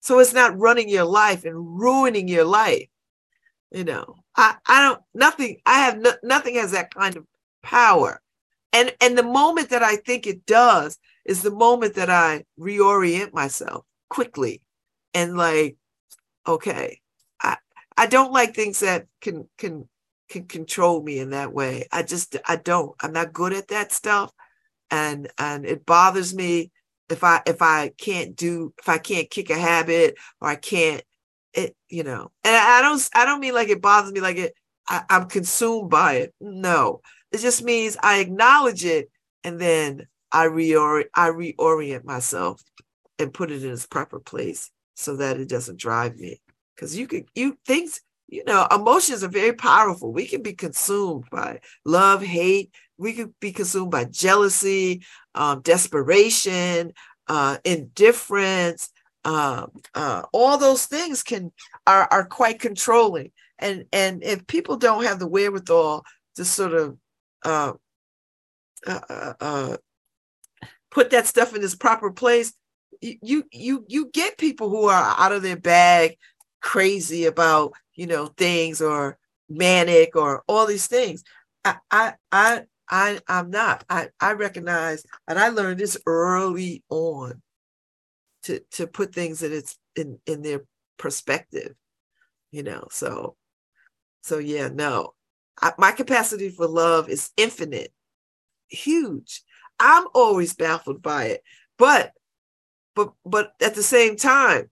So it's not running your life and ruining your life. You know, I, I don't, nothing, I have no, nothing has that kind of power. And, and the moment that I think it does is the moment that I reorient myself quickly and like, okay, I, I don't like things that can, can, can control me in that way. I just, I don't, I'm not good at that stuff. And, and it bothers me if I if I can't do if I can't kick a habit or I can't it you know and I, don't I don't mean like it bothers me like it I, I'm consumed by it. No, it just means I acknowledge it and then I reorient I reorient myself and put it in its proper place so that it doesn't drive me. Because you could you things you know emotions are very powerful. We can be consumed by love, hate. We could be consumed by jealousy, um, desperation, uh, indifference. Uh, uh, all those things can are are quite controlling and and if people don't have the wherewithal to sort of uh, uh, uh, put that stuff in its proper place, you you you get people who are out of their bag, crazy about you know things or manic or all these things. I I I. I, I'm not. I, I recognize, and I learned this early on to to put things in its in in their perspective, you know. So so yeah, no, I, my capacity for love is infinite, huge. I'm always baffled by it, but but but at the same time,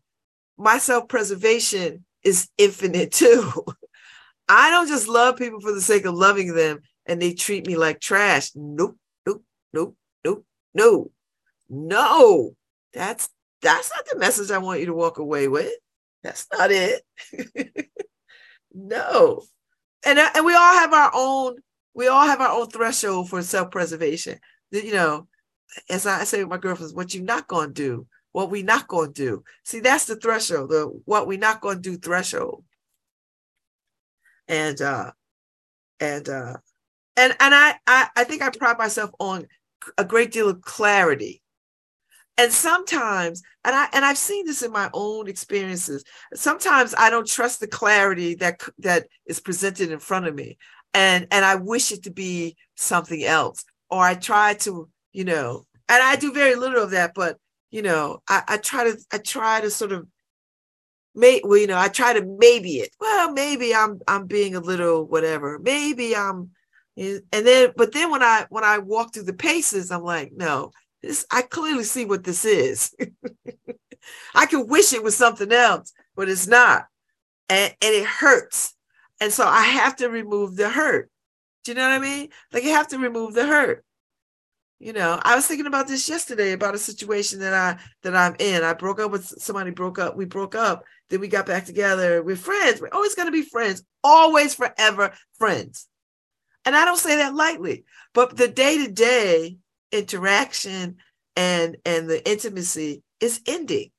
my self-preservation is infinite too. [LAUGHS] I don't just love people for the sake of loving them and they treat me like trash. Nope, nope, nope, nope, no, no. That's that's not the message I want you to walk away with. That's not it. [LAUGHS] No. And, uh, and we all have our own, we all have our own threshold for self-preservation. You know, as I say with my girlfriends, what you're not gonna do, what we not gonna do. See, that's the threshold, the what we not gonna do threshold. And uh and uh and and I I, I think I pride myself on a great deal of clarity and sometimes and i and i've seen this in my own experiences sometimes i don't trust the clarity that that is presented in front of me and and i wish it to be something else or i try to you know and i do very little of that but you know i, I try to i try to sort of may well you know i try to maybe it well maybe i'm i'm being a little whatever maybe i'm eh, and then but then when i when i walk through the paces i'm like no this I clearly see what this is. [LAUGHS] I can wish it was something else, but it's not. And, and it hurts. And so I have to remove the hurt. Do you know what I mean? Like you have to remove the hurt. You know, I was thinking about this yesterday about a situation that I that I'm in. I broke up with somebody, broke up, we broke up, then we got back together. We're friends. We're always gonna be friends, always forever friends. And I don't say that lightly, but the day-to-day interaction and and the intimacy is ending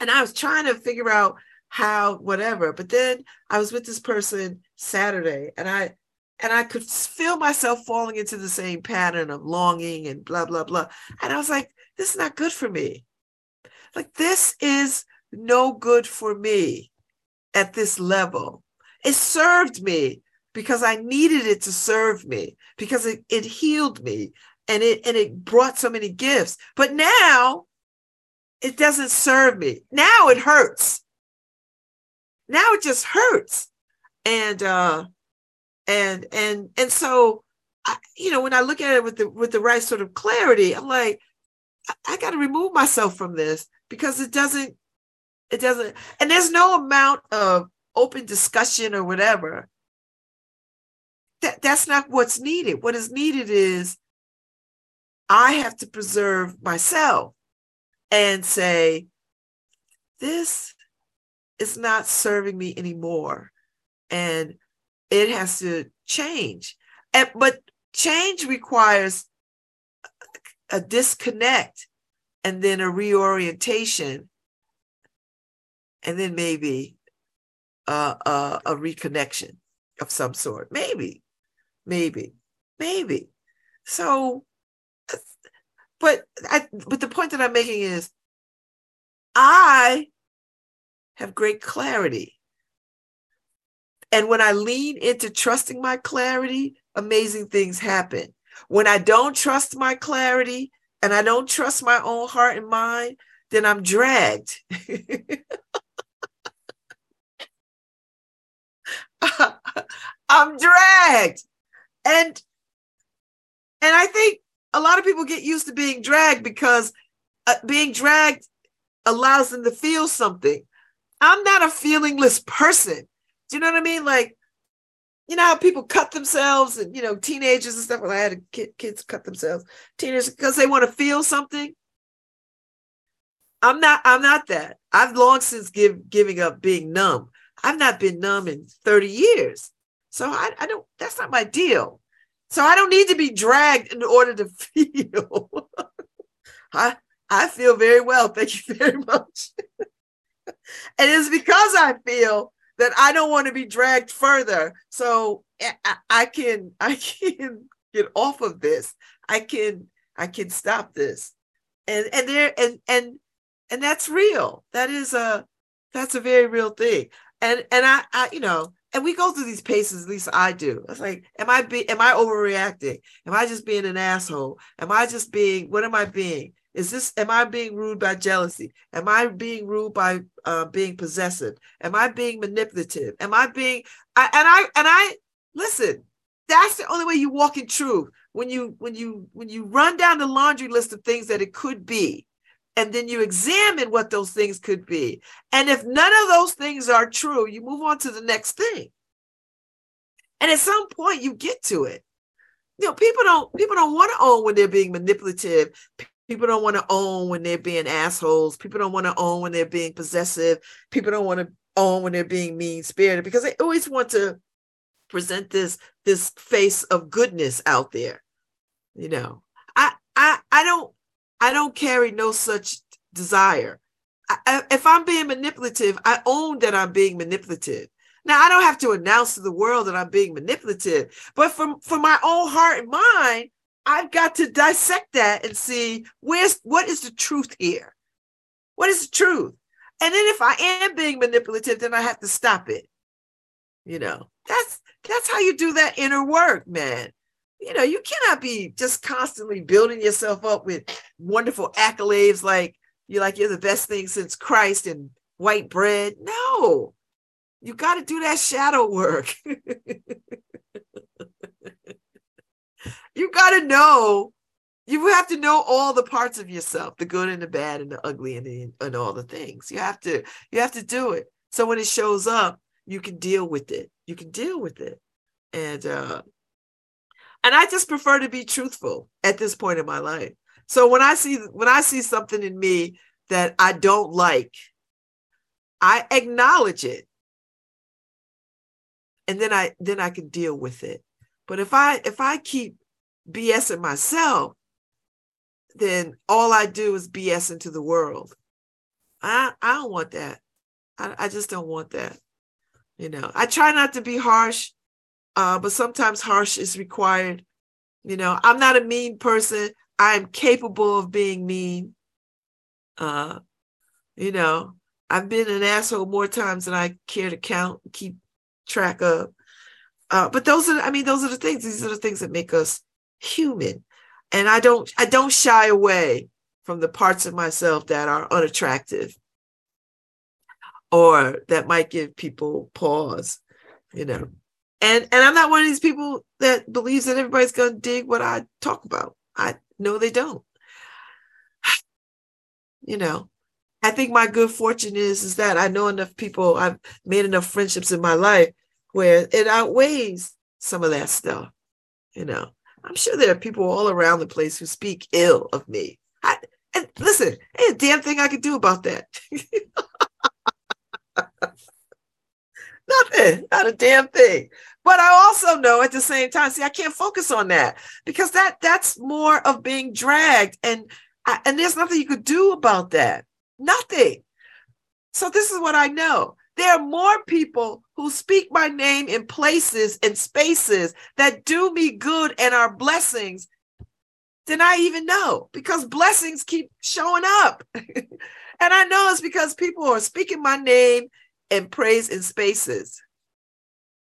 and i was trying to figure out how whatever but then i was with this person saturday and i and i could feel myself falling into the same pattern of longing and blah blah blah. And i was like this is not good for me. Like this is no good for me at this level. It served me because i needed it to serve me because it, it healed me and it and it brought so many gifts. But now it doesn't serve me. Now it hurts. Now it just hurts. And uh and and and so I, you know when i look at it with the with the right sort of clarity i'm like I, I got to remove myself from this because it doesn't it doesn't and there's no amount of open discussion or whatever that that's not what's needed what is needed is I have to preserve myself and say, this is not serving me anymore. And it has to change. And, but change requires a disconnect and then a reorientation and then maybe a, reconnection of some sort. Maybe, maybe, maybe. So but I, but the point that I'm making is I have great clarity. And when I lean into trusting my clarity, amazing things happen. When I don't trust my clarity and I don't trust my own heart and mind, then I'm dragged. [LAUGHS] I'm dragged. And and I think a lot of people get used to being dragged because uh, being dragged allows them to feel something. I'm not a feelingless person. Do you know what I mean? Like, you know how people cut themselves and you know teenagers and stuff. Well, I had kid, kids cut themselves, teenagers because they want to feel something. I'm not. I'm not that. I've long since give giving up being numb. I've not been numb in 30 years, so I, I don't. That's not my deal. So I don't need to be dragged in order to [LAUGHS] feel. [LAUGHS] I I feel very well. Thank you very [LAUGHS] much. and it's because I feel that I don't want to be dragged further. So eh, I, I can [LAUGHS] I can get off of this. I can I can stop this. And and there and and and that's real. That is a that's a very real thing. And and I, I you know, and we go through these paces, at least I do. It's like, am I be am I overreacting? Am I just being an asshole? Am I just being what am I being? Is this, am I being ruled by jealousy? Am I being ruled by uh, being possessive? Am I being manipulative? Am I being, I, and I, and I, listen, that's the only way you walk in truth. When you, when you, when you run down the laundry list of things that it could be, and then you examine what those things could be. And if none of those things are true, you move on to the next thing. And at some point you get to it. You know, people don't people don't want to own when they're being manipulative. People don't want to own when they're being assholes. People don't want to own when they're being possessive. People don't want to own when they're being mean spirited because they always want to present this this face of goodness out there. You know, I I I don't I don't carry no such desire. I, if I'm being manipulative, I own that I'm being manipulative. Now I don't have to announce to the world that I'm being manipulative, but from from my own heart and mind, I've got to dissect that and see where's what is the truth here? What is the truth? And then if I am being manipulative, then I have to stop it. You know, that's that's how you do that inner work, man. You know, you cannot be just constantly building yourself up with wonderful accolades like you're like you're the best thing since Christ and white bread. No, you got to do that shadow work. [LAUGHS] you got to know. You have to know all the parts of yourself the good and the bad and the ugly and, the, and all the things. You have to you have to do it. So when it shows up you can deal with it. You can deal with it. And uh and i just prefer to be truthful at this point in my life. So when i see when i see something in me that i don't like i acknowledge it. And then i then i can deal with it. But if i if i keep BSing myself, then all I do is BS into the world. I I don't want that. I, I just don't want that. You know, I try not to be harsh, uh, but sometimes harsh is required. You know, I'm not a mean person. I am capable of being mean. Uh, you know, I've been an asshole more times than I care to count, keep track of. Uh, but those are, I mean, those are the things. These are the things that make us human. And i don't i don't shy away from the parts of myself that are unattractive or that might give people pause you know. And and i'm not one of these people that believes that everybody's going to dig what i talk about. I know they don't. [SIGHS] You know i think my good fortune is is that i know enough people i've made enough friendships in my life where it outweighs some of that stuff you know I'm sure there are people all around the place who speak ill of me. I, and listen, ain't a damn thing I could do about that. [LAUGHS] Nothing, not a damn thing. But I also know at the same time, see, I can't focus on that because that that's more of being dragged, and I, and there's nothing you could do about that. Nothing. So this is what I know. There are more people who speak my name in places and spaces that do me good and are blessings than I even know because blessings keep showing up. [LAUGHS] and I know it's because people are speaking my name and praise in spaces.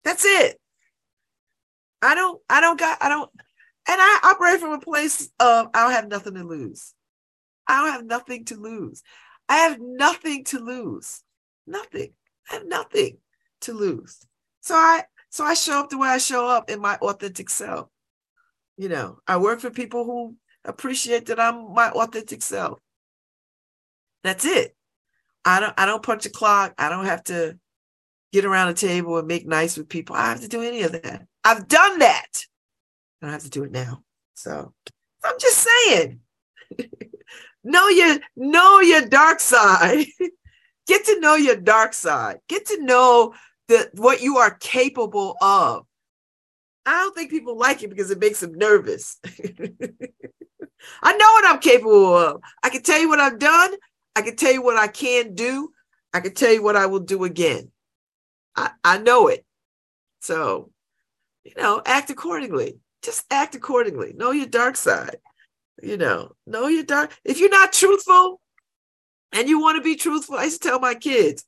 That's it. I don't, I don't got, I don't, and I operate from a place of I don't have nothing to lose. I don't have nothing to lose. I have nothing to lose. Nothing. I have nothing to lose. So I so I show up the way I show up in my authentic self. You know, I work for people who appreciate that I'm my authentic self. That's it. I don't I don't punch a clock. I don't have to get around a table and make nice with people. I have to do any of that. I've done that. I don't have to do it now. So I'm just saying. [LAUGHS] know your know your dark side. [LAUGHS] Get to know your dark side. Get to know the what you are capable of. I don't think people like it because it makes them nervous. [LAUGHS] I know what I'm capable of. I can tell you what I've done. I can tell you what I can do. I can tell you what I will do again. I, I know it. So, you know, act accordingly. Just act accordingly. Know your dark side. You know, know your dark. If you're not truthful and you want to be truthful, I used to tell my kids,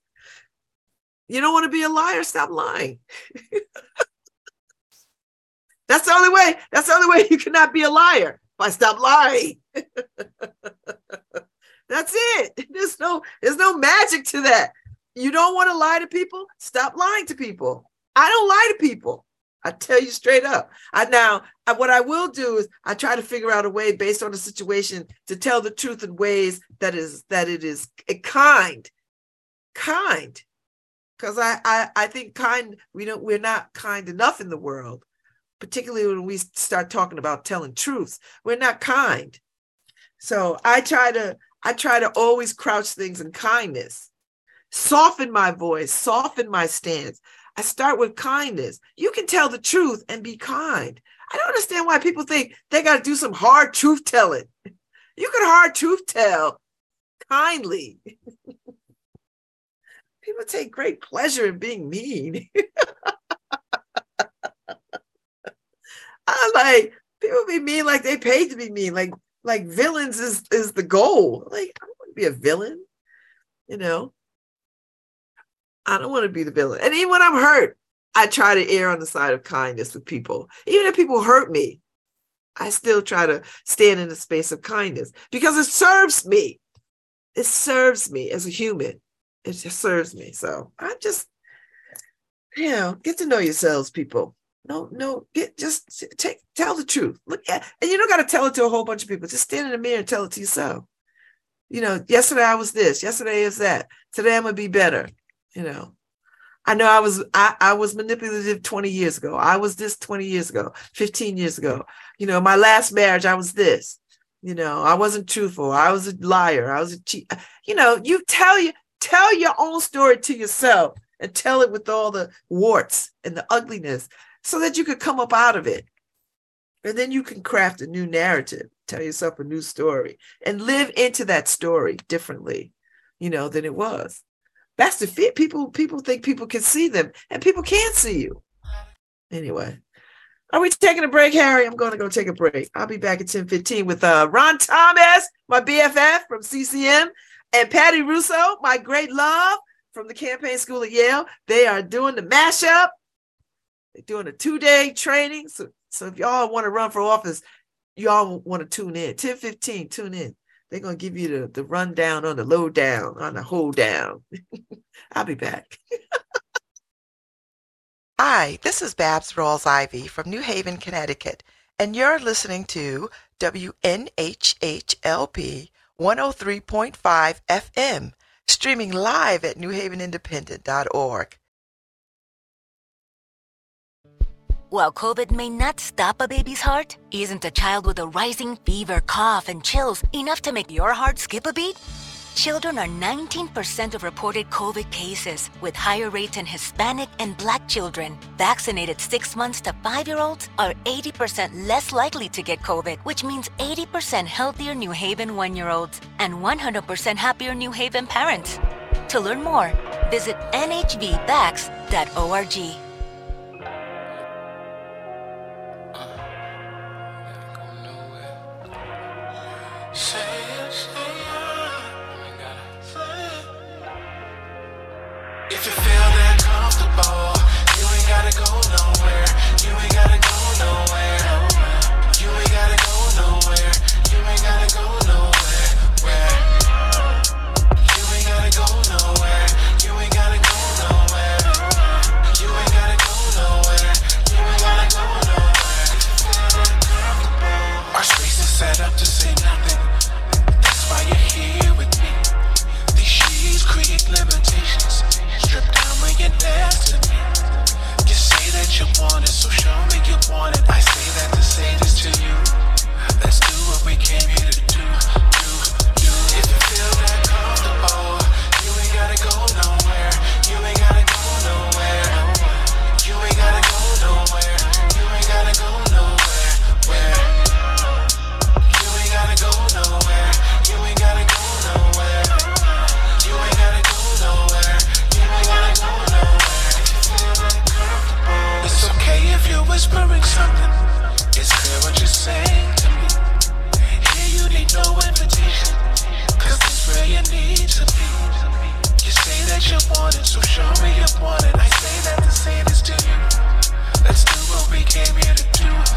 you don't want to be a liar, stop lying. [LAUGHS] That's the only way. That's the only way you cannot be a liar. I stop lying. [LAUGHS] That's it. There's no there's no magic to that. You don't want to lie to people? Stop lying to people. I don't lie to people. I tell you straight up. I now I, what I will do is I try to figure out a way based on the situation to tell the truth in ways that is that it is kind, kind. Because I, I I think kind we don't we're not kind enough in the world particularly when we start talking about telling truths we're not kind so i try to i try to always crouch things in kindness soften my voice soften my stance i start with kindness you can tell the truth and be kind i don't understand why people think they got to do some hard truth telling you can hard truth tell kindly [LAUGHS] people take great pleasure in being mean [LAUGHS] I like people be mean like they paid to be mean. Like like villains is is the goal. Like I want to be a villain, you know. I don't want to be the villain. And even when I'm hurt, I try to err on the side of kindness with people. Even if people hurt me, I still try to stand in the space of kindness because it serves me. It serves me as a human. It just serves me. So I just, you know, get to know yourselves, people. No, no, get just take tell the truth. Look at and you don't got to tell it to a whole bunch of people. Just stand in the mirror and tell it to yourself. You know, yesterday I was this, yesterday is that. Today I'm gonna be better. You know. I know I was I, I was manipulative 20 years ago. I was this 20 years ago, 15 years ago. You know, my last marriage, I was this. You know, I wasn't truthful. I was a liar. I was a cheat. You know, you tell you tell your own story to yourself and tell it with all the warts and the ugliness so that you could come up out of it. And then you can craft a new narrative, tell yourself a new story, and live into that story differently, you know, than it was. That's the fit. People people think people can see them, and people can't see you. Anyway, are we taking a break, Harry? I'm going to go take a break. I'll be back at 10:15 with uh, Ron Thomas, my BFF from CCM, and Patti Russo, my great love from the campaign school at Yale. They are doing the mashup they're doing a two-day training. So, so if y'all want to run for office, y'all want to tune in. 10 15, tune in. They're gonna give you the, the rundown on the low down, on the hold down. [LAUGHS] I'll be back. [LAUGHS] Hi, this is Babz Rawls Ivy from New Haven, Connecticut, and you're listening to WNHHLP 103.5 FM, streaming live at newhavenindependent.org. While COVID may not stop a baby's heart, isn't a child with a rising fever, cough, and chills enough to make your heart skip a beat? Children are 19% of reported COVID cases, with higher rates in Hispanic and Black children. Vaccinated 6 months to 5 year olds are 80% less likely to get COVID, which means 80% healthier New Haven 1 year olds and 100% happier New Haven parents. To learn more, visit nhvvax.org. If you feel that comfortable, you ain't gotta go nowhere. You ain't gotta go nowhere. you want it, so show me you want it. I say that. so show me you want it. I say that to say this to you. Let's do what we came here to do.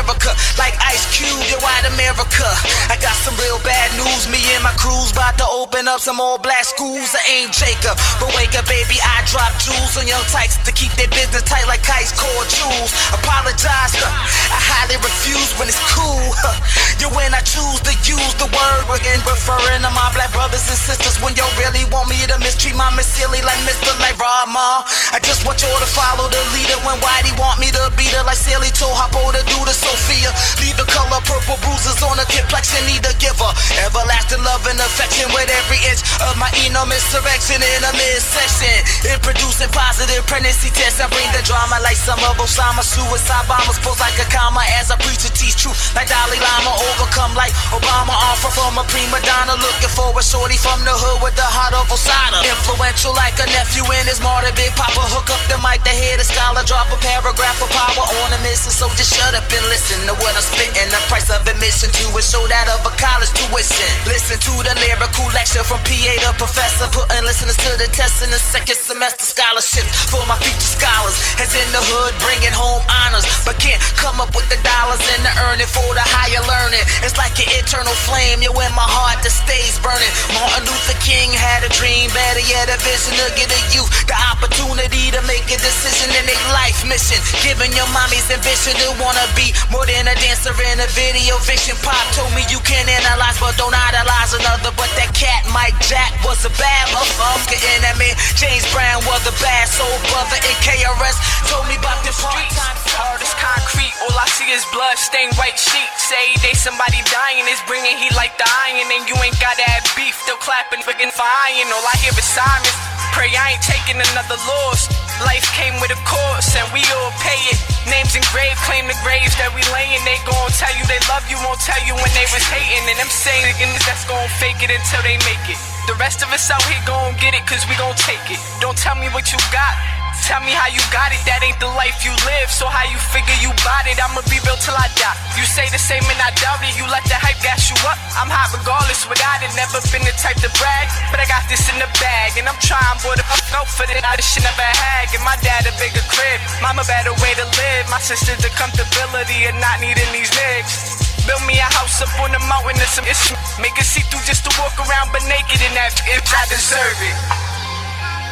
America like Ice Cube, yo, white America. I got some real bad news, me and my crew's about to open up some all black schools. I ain't Jacob, but wake up, baby, I drop jewels on young tykes to keep their business tight like Ice Core Jewels. Apologize, huh? I highly refuse when it's cool. Huh? Yo, when I choose to use the word again, referring to my black brothers and sisters when you really want me to mistreat my miss silly like Mr. like Rama. I just want y'all to follow the leader when Whitey want me to beat her like Celie told Harpo to do to Sofia. Leave the color purple bruises on the complexion, need to give her everlasting love and affection with every inch of my eno misdirection in a midsection. In producing positive pregnancy tests, I bring the drama like some of Osama. Suicide bombers pose like a comma as I preach to teach truth like Dalai Lama. Overcome like Obama, offer from a prima donna. Looking for a shorty from the hood with the heart of Assata. Influential like a nephew in his martyr. Big Papa hook up the mic to hear the scholar drop a paragraph of power on a mission. So just shut up and listen to what I'm spitting. The price of admission to a show that of a college tuition. Listen to the lyrical lecture from PA to professor. Putting listeners to the test in the second semester scholarship for my future scholars. As in the hood, bringing home honors, but can't come up with the dollars and the earning for the higher learning. It's like an eternal flame, you in my heart that stays burning. Martin Luther King had a dream, better yet a vision to give a youth the opportunity to make a decision in their life mission. Giving your mommy's ambition to wanna be more than a dancer in a video. Vision Pop told me you can analyze, but don't idolize another. But that cat Mike Jack was a bad motherfucker enemy. James Brown was a bad soul brother in KRS. Told me about the streets. Hard as concrete, all I see is blood stained white sheets. Say they somebody dying, is bringing heat like the iron, and you ain't got that beef. Still clapping, fucking fine. All I hear is sirens. Pray I ain't taking another loss. Life came with a course, and we all pay it. Names engraved, claim the graves that we laying. They gon' tell you they love you, won't tell you when they was hating. And them saying niggas that's gon' fake it until they make it. The rest of us out here gon' get it, cause we gon' take it. Don't tell me what you got. Tell me how you got it, that ain't the life you live. So how you figure you bought it, I'ma be real till I die. You say the same and I doubt it, you let the hype gas you up. I'm hot regardless without it, never been the type to brag. But I got this in the bag, and I'm trying, boy, to fuck out for that. I shit never had. Give my dad a bigger crib, mama better way to live. My sister the comfortability of not needing these niggas. Build me a house up on the mountain and some issue. Make it see through just to walk around but naked in that if I deserve it.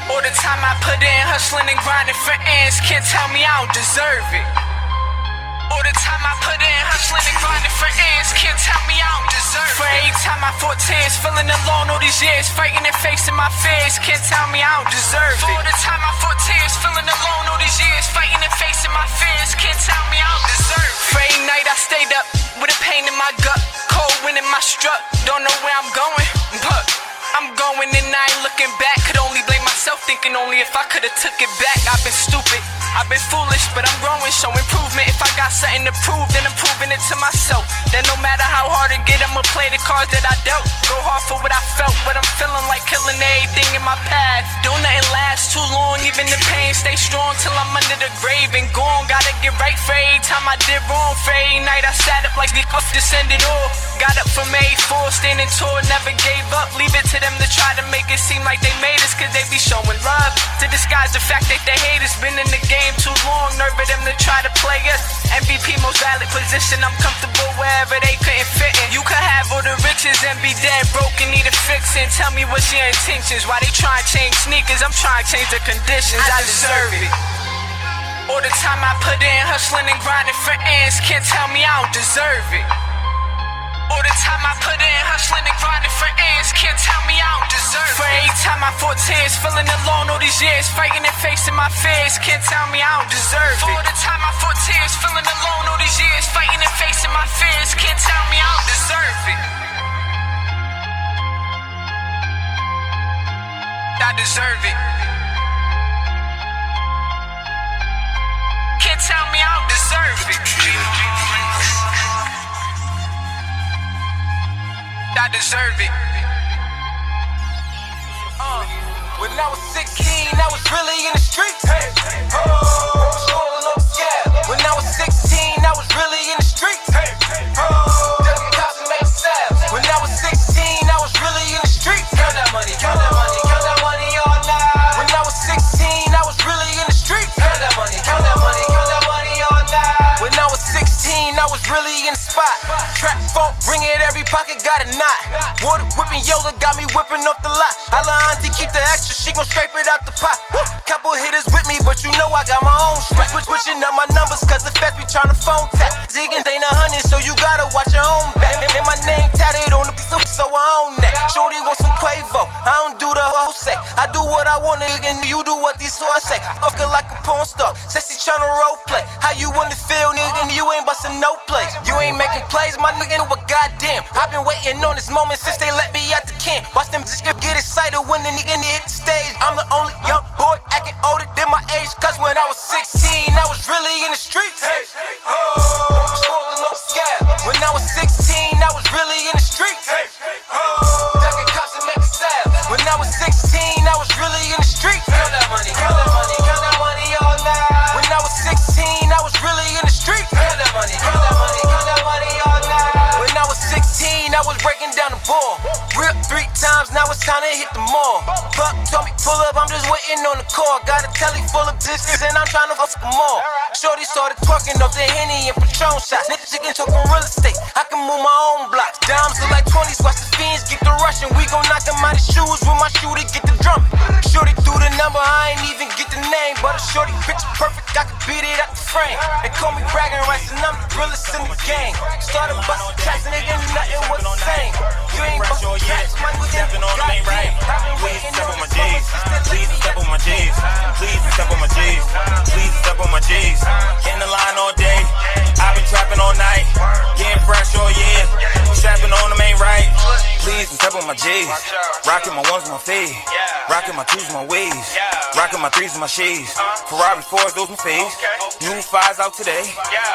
All the time I put in hustling and grinding for ends, can't tell me I don't deserve it. All the time I put in hustling and grinding for ends, can't tell me I don't deserve it. For every time I fought tears, feeling alone all these years, fighting and facing my fears, can't tell me I don't deserve it. For all the time I fought tears, feeling alone all these years, fighting and facing my fears, can't tell me I don't deserve it. For every night I stayed up with a pain in my gut, cold wind in my strut, don't know where I'm going, but I'm going and I ain't looking back. Could only blame myself, thinking only if I could've took it back. I've been stupid, I've been foolish, but I'm growing, show improvement. If I got something to prove, then I'm proving it to myself. That no matter how hard to get, I'ma play the cards that I dealt. Go hard for what I felt, but I'm feeling like killing everything in my path. Don't nothing last too long, even the pain stay strong till I'm under the grave and gone. Gotta get right for every time I did wrong. For every night I sat up like the cuff descended all. Got up from A4, standing tall, never gave up. Leave it to them to try to make it seem like they made us, cause they be showing love. To disguise the fact that they hate us, been in the game too long. Nerve them to try to play us. MVP most valid position, I'm comfortable wherever they couldn't fit in. You could have all the riches and be dead broke and need a fixin'. Tell me what's your intentions. Why they try change sneakers? I'm trying to change the conditions. I deserve it. All the time I put in, hustling and grinding for ends, can't tell me I don't deserve it. All the time I put in, hustling and grinding for ends, can't tell me I don't deserve it. For every time I fought tears, feeling alone all these years, fighting and facing my fears, can't tell me I don't deserve it. For all the time I fought tears, feeling alone all these years, fighting and facing my fears, can't tell me I don't deserve it. I deserve it. Can't tell me I don't deserve it. I deserve it. Uh, when I was 16, I was really in the streets. Hey, oh, was really in spot. Trap funk, ring it, every pocket got a knot. Water whipping Yola got me whipping off the lot. Holla auntie, keep the extra, she gon' scrape it out the pot. Couple hitters with me, but you know I got my own strap. Switch, switching up my numbers, cause the feds be tryna phone tap. Ziggins ain't a hundred, so you gotta watch your own back. And my name tatted on the piece, so I own that. Shorty want some Quavo, I don't do the whole say. I do what I want, and you do what these hoes say. Fuckin' like a porn star, sexy tryna role play. How you wanna feel, nigga, and you ain't bustin' no plays. You ain't making plays, my nigga, but goddamn. I've been waiting on this moment since they let me out the camp. Watch them just get excited when the nigga hit the stage. I'm the only young boy acting older than my age. Cause when I was 16, I was really in the streets. Hey, oh, rolling scab. When I was 16, I was really in the streets. Hey, oh, cops and stabs. When I was 16, I was really in the streets. Count that money, count that money, count that money all night. When I was 16, I was I was breaking down the ball. Real three times, now it's time to hit the mall. Buck told me pull up, I'm just waiting on the call. Got a telly full of distance and I'm trying to fuck them all. Shorty started twerking off the Henny and Patron shots. Niggas chicken talking real estate. I can move my own blocks. Dimes look like 20s, watch the fiends get the rushing. We gon' knock them out of shoes with my shooter, get the drum. Shorty threw the number, I ain't even get the name. But a shorty picture perfect, I can beat it out the frame. They call me bragging rights and I'm the realest in the game. Started busting tracks, nigga, nothing was the same. You ain't busting my Stepping on them ain't right. Please step on my G's. Please step on my G's. Please step on my G's. Please step on my G's. In the line all day. I've been trapping all night. Getting fresh all year. Strapping on them ain't right. Please step on my G's. Rocking my ones my fade. Rocking my twos my waves. Rocking my threes with my shades. Ferrari fours, those my fades. New fives out today.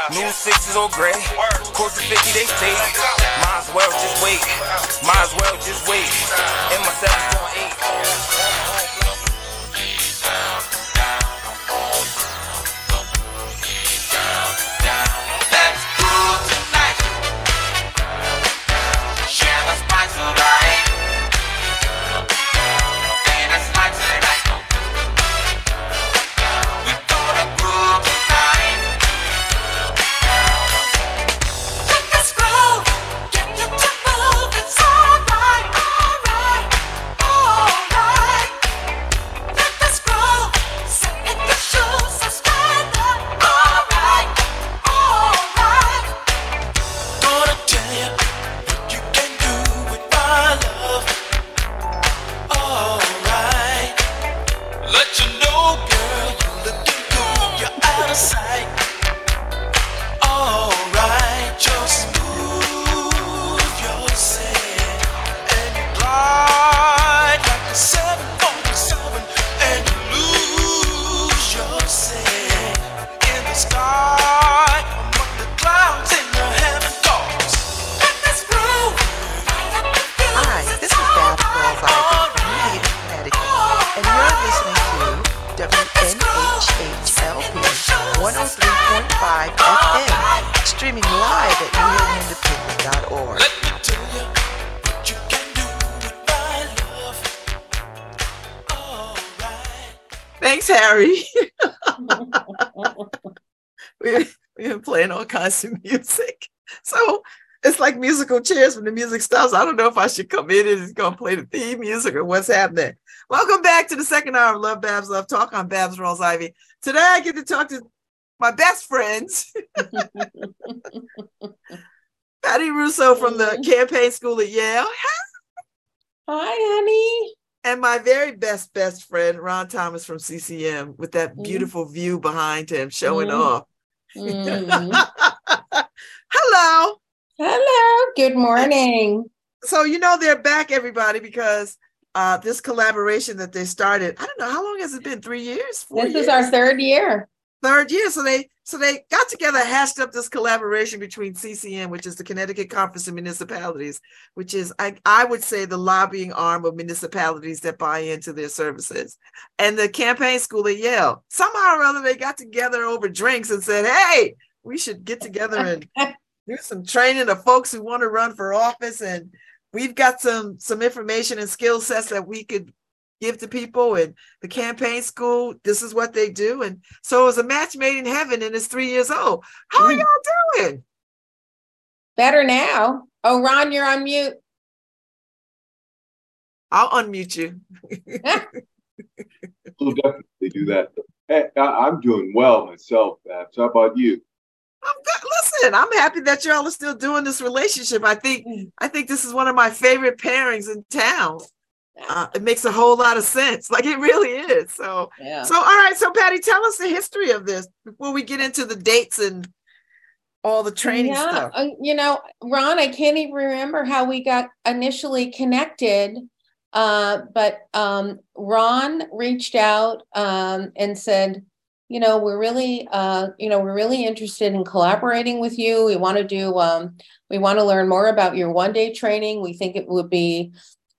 New sixes all gray. Close to 50 they stay. Might as well just wait. Might as well just wait. In my 7.8. musical chairs when the music stops. I don't know if I should come in and it's to play the theme music or what's happening. Welcome back to the second hour of Love Babz Love Talk on Babz Rawls Ivy. Today I get to talk to my best friends. [LAUGHS] Patti Russo from the campaign school at Yale. Hi, honey. And my very best, best friend, Ron Thomas from CCM, with that beautiful view behind him showing Mm. off. Mm. [LAUGHS] Hello. Hello. Good morning. So, you know, they're back, everybody, because uh, this collaboration that they started, I don't know, how long has it been? Three years? Four This years? is our third year. third year. So they so they got together, hashed up this collaboration between CCM, which is the Connecticut Conference of Municipalities, which is I, I would say the lobbying arm of municipalities that buy into their services, and the campaign school at Yale. Somehow or other, they got together over drinks and said, "Hey, we should get together and [LAUGHS] do some training of folks who want to run for office and." We've got some some information and skill sets that we could give to people and the campaign school this is what they do and so it was a match made in heaven and it's three years old how are mm. y'all doing Better now. Oh, Ron, you're on mute. i'll unmute you [LAUGHS] We'll definitely do that. Hey, I, I'm doing well myself, Babz. How about you? I'm good. Listen i'm happy that y'all are still doing this relationship. I think Mm. i think this is one of my favorite pairings in town. Uh, it makes a whole lot of sense. [LAUGHS] Like it really is. So Yeah. so all right. So patti tell us the history of this before we get into the dates and all the training yeah, stuff. uh, you know, Ron, I can't even remember how we got initially connected. Uh, but um, Ron reached out um, and said, you know, we're really, uh, you know, we're really interested in collaborating with you. We want to do, um, we want to learn more about your one day training. We think it would be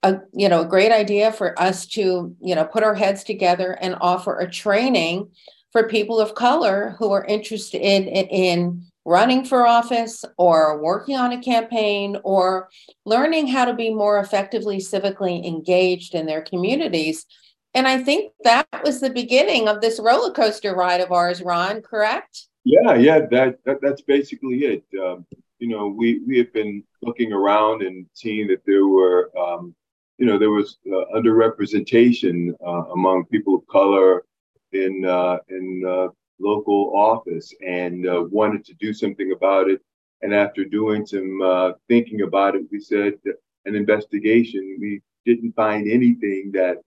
a, you know, a great idea for us to, you know, put our heads together and offer a training for people of color who are interested in, in, in running for office or working on a campaign or learning how to be more effectively civically engaged in their communities. And I think that was the beginning of this roller coaster ride of ours, Ron, correct? Yeah, yeah, that, that that's basically it. Um, you know, we we have been looking around and seeing that there were, um, you know, there was uh, underrepresentation uh, among people of color in uh, in uh, local office, and uh, wanted to do something about it. And after doing some uh, thinking about it, we said an investigation. We didn't find anything that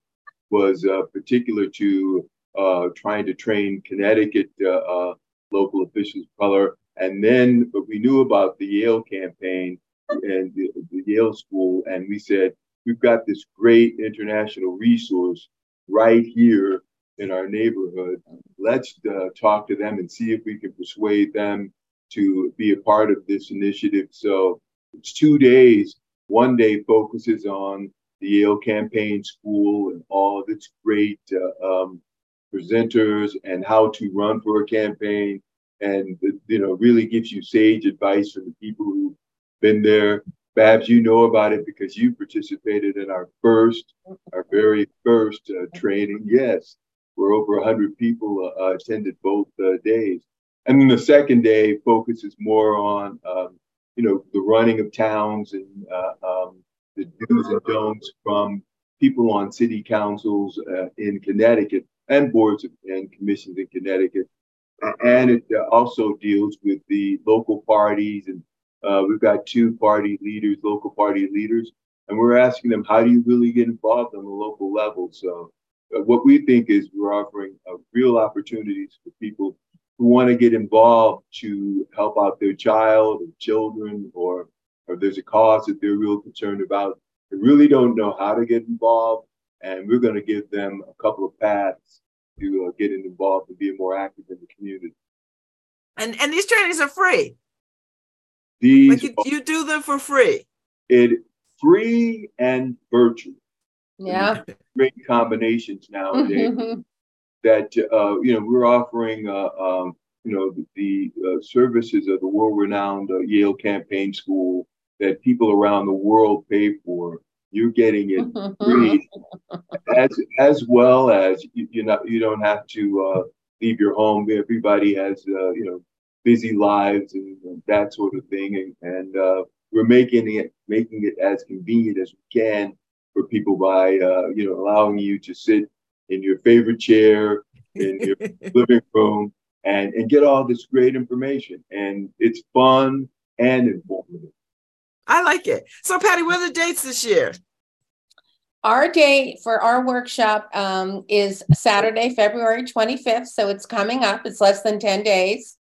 was uh, particular to uh, trying to train Connecticut uh, local officials of color. And then, but we knew about the Yale campaign and the, the Yale School, and we said, we've got this great international resource right here in our neighborhood. Let's uh, talk to them and see if we can persuade them to be a part of this initiative. So it's two days. One day focuses on the Yale Campaign School and all of its great uh, um, presenters and how to run for a campaign, and you know really gives you sage advice from the people who've been there. Babz, you know about it because you participated in our first, our very first uh, training. Yes, where over 100 people uh, attended both uh, days. And then the second day focuses more on, um, you know, the running of towns and uh, um, the do's and don'ts from people on city councils uh, in Connecticut and boards and commissions in Connecticut. And it uh, also deals with the local parties. And uh, we've got two party leaders, local party leaders, and we're asking them, how do you really get involved on the local level? So uh, what we think is we're offering uh, real opportunities for people who want to get involved to help out their child or children or or there's a cause that they're real concerned about. They really don't know how to get involved, and we're going to give them a couple of paths to uh, get involved and being more active in the community. and and these trainings are free These like you, you do them for free it free and virtual. Yeah. Great combinations nowadays. [LAUGHS] that uh, you know we're offering uh, um, you know the, the uh, services of the world-renowned uh, Yale Campaign School that people around the world pay for you're getting it free [LAUGHS] as as well as you, you know you don't have to uh, leave your home. Everybody has uh, you know busy lives and, and that sort of thing, and, and uh, we're making it making it as convenient as we can for people by uh, you know allowing you to sit in your favorite chair in your [LAUGHS] living room and and get all this great information, and it's fun and informative. I like it. So, Patti, what are the dates this year? Our date for our workshop um, is Saturday, February 25th. So it's coming up. It's less than 10 days.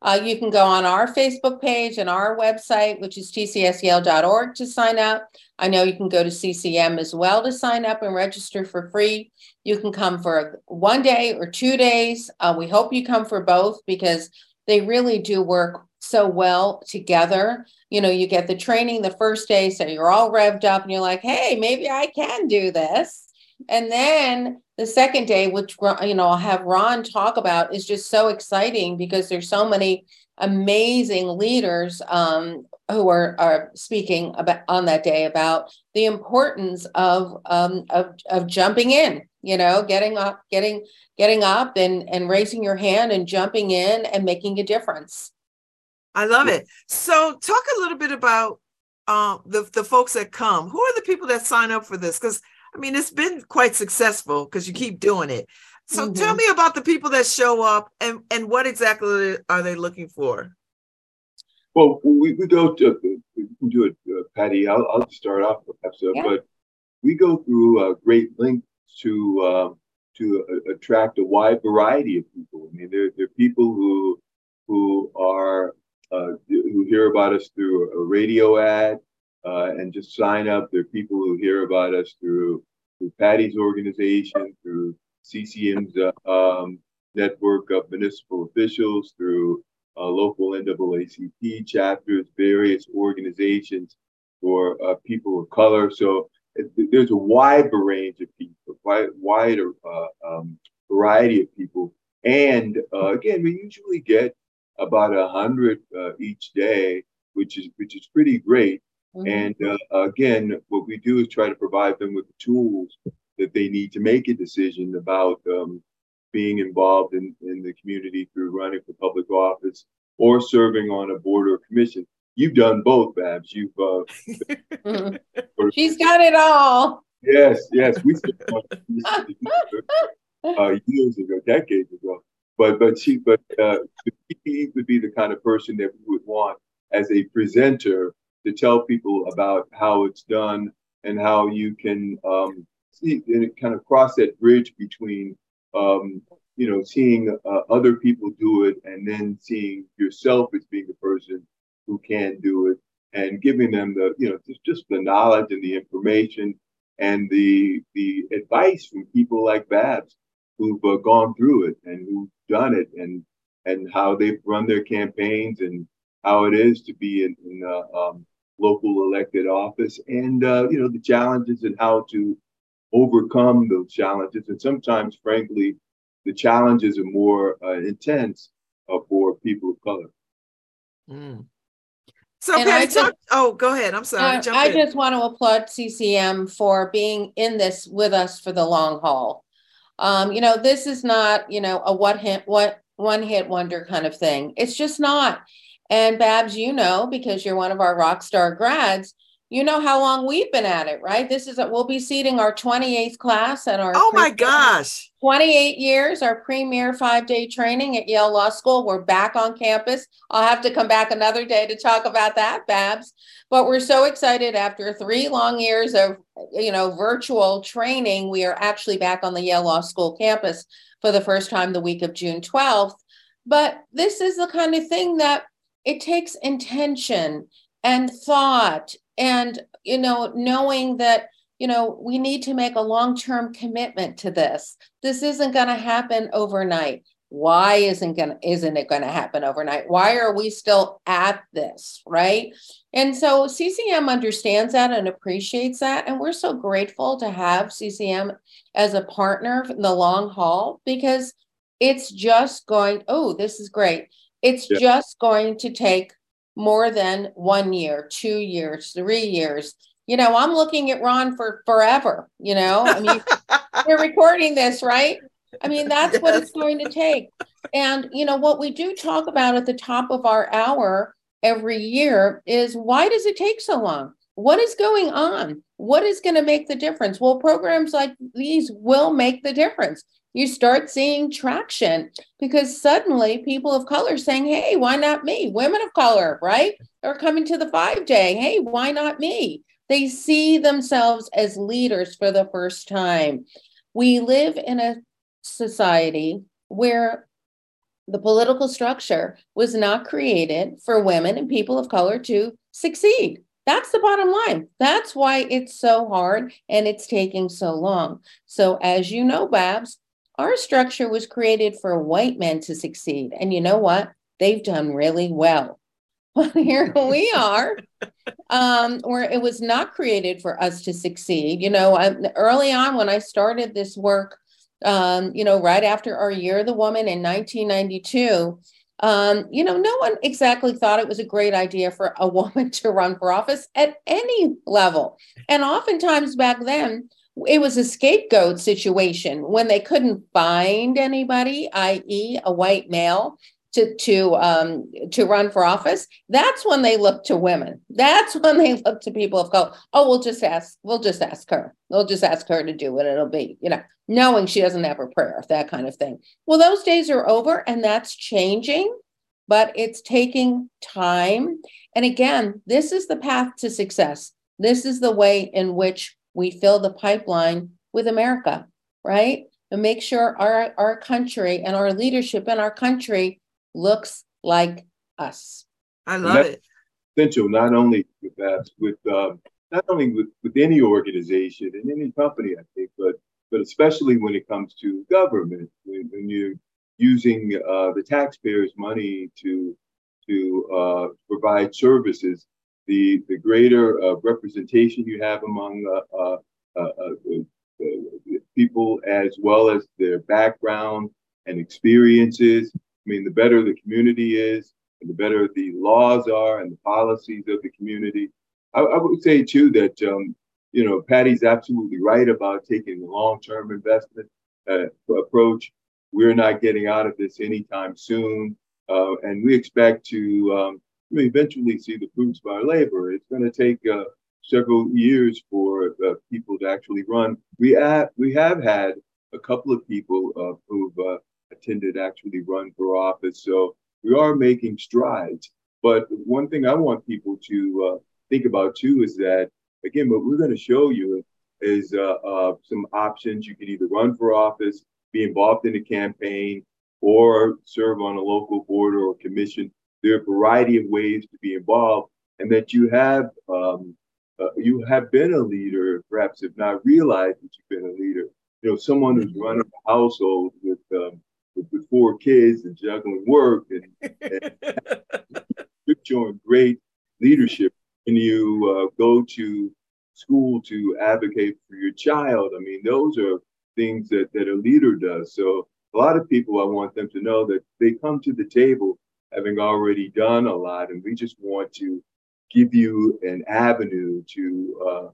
Uh, you can go on our Facebook page and our website, which is tcsyale.org, to sign up. I know you can go to CCM as well to sign up and register for free. You can come for one day or two days. Uh, we hope you come for both because they really do work so well together. You know, you get the training the first day, so you're all revved up and you're like, hey, maybe I can do this. And then the second day, which you know, I'll have Ron talk about, is just so exciting because there's so many amazing leaders um, who are are speaking about on that day about the importance of um, of of jumping in. You know, getting up, getting getting up, and and raising your hand and jumping in and making a difference. I love it. So, talk a little bit about uh, the the folks that come. Who are the people that sign up for this? Because I mean, it's been quite successful because you keep doing it. So, mm-hmm. tell me about the people that show up and and what exactly are they looking for? Well, we, we go to we do it, uh, Patti. I'll, I'll start off perhaps, uh, yeah. but we go through a great lengths to uh, to uh, attract a wide variety of people. I mean, there there are people who who are uh, who hear about us through a radio ad uh, and just sign up. There are people who hear about us through, through Patti's organization, through CCM's uh, um, network of municipal officials, through uh, local NAACP chapters, various organizations for uh, people of color. So there's a wide range of people, wide, wide uh, um, variety of people. And again, we usually get about a hundred uh, each day, which is which is pretty great. Mm-hmm. And uh, again, what we do is try to provide them with the tools that they need to make a decision about um, being involved in, in the community through running for public office or serving on a board or commission. You've done both, Babz. You've uh, [LAUGHS] she's got it all. Yes, yes, we uh, years ago, decades ago. But but she but uh, he would be the kind of person that we would want as a presenter to tell people about how it's done and how you can um, see and kind of cross that bridge between um, you know seeing uh, other people do it and then seeing yourself as being the person who can do it and giving them the you know just, just the knowledge and the information and the the advice from people like Babz who've uh, gone through it and who've done it and and how they've run their campaigns and how it is to be in, in uh, um, local elected office and uh, you know the challenges and how to overcome those challenges. And sometimes frankly the challenges are more uh, intense uh, for people of color. Mm. so Patti, just, oh go ahead. I'm sorry. I just want to applaud ccm for being in this with us for the long haul um, you know, this is not, you know, a what hit what one hit wonder kind of thing. It's just not. And Babz, you know, because you're one of our rock star grads, you know how long we've been at it, right? This is a, we'll be seating our 28th class at our Oh my gosh. 28 years, our premier 5-day training at Yale Law School. We're back on campus. I'll have to come back another day to talk about that, Babz. But we're so excited after 3 long years of, you know, virtual training, we are actually back on the Yale Law School campus for the first time the week of June 12th. But this is the kind of thing that it takes intention and thought and you know knowing that you know we need to make a long-term commitment to this. This isn't going to happen overnight. Why isn't going isn't it going to happen overnight? Why are we still at this right? And so ccm understands that and appreciates that and we're so grateful to have ccm as a partner in the long haul because it's just going oh this is great. It's yeah. just going to take more than one year, two years, three years You know, I'm looking at Ron for forever. You know, I mean, [LAUGHS] we're recording this, right? I mean, that's what it's going to take. And, you know, what we do talk about at the top of our hour every year is why does it take so long? What is going on? What is going to make the difference? Well, programs like these will make the difference. You start seeing traction because suddenly people of color saying, hey, why not me? Women of color, right? Are coming to the five day. Hey, why not me? They see themselves as leaders for the first time. We live in a society where the political structure was not created for women and people of color to succeed. That's the bottom line. That's why it's so hard and it's taking so long. So, as you know, Babz, our structure was created for white men to succeed. And you know what? They've done really well. [LAUGHS] But here we [LAUGHS] are, um, where it was not created for us to succeed. You know, I, early on when I started this work, um, you know, right after our Year of the Woman in 1992, um, you know, no one exactly thought it was a great idea for a [LAUGHS] woman to run for office at any level. And oftentimes back then, it was a scapegoat situation when they couldn't find anybody, i.e., a white male, to to um, to run for office. That's when they look to women. That's [LAUGHS] when they look to people of color. Oh, we'll just ask. We'll just ask her. We'll just ask her to do what it'll be. You know, knowing she doesn't have a prayer, that kind of thing. Well, those days are over, and that's changing, but it's taking time. And again, this is the path to success. This is the way in which we fill the pipeline with America, right? And make sure our, our country and our leadership in our country looks like us. I love it. Essential, not only with that, with um, not only with, with any organization and any company, I think, but but especially when it comes to government, when, when you're using uh, the taxpayers' money to to uh, provide services, the the greater uh, representation you have among uh, uh, uh, people as well as their background and experiences. I mean, the better the community is, and the better the laws are and the policies of the community. I, I would say too that um, you know Patti's absolutely right about taking a long-term investment approach. We're not getting out of this anytime soon, and we expect to um, you eventually see the fruits of our labor. It's going to take uh, several years for uh, people to actually run. We have we have had a couple of people uh, who've uh, attended actually run for office, so we are making strides. But one thing I want people to uh, think about too is that again, what we're going to show you is uh, some options. You can either run for office, be involved in a campaign, or serve on a local board or commission there are a variety of ways to be involved, and that you have um, uh, you have been a leader, perhaps have not realized that you've been a leader. You know, someone who's running a household with, um, with, with four kids and juggling work, and, and you're [LAUGHS] showing great leadership. And you uh, go to school to advocate for your child. I mean, those are things that, that a leader does. So a lot of people, I want them to know that they come to the table having already done a lot, and we just want to give you an avenue to uh,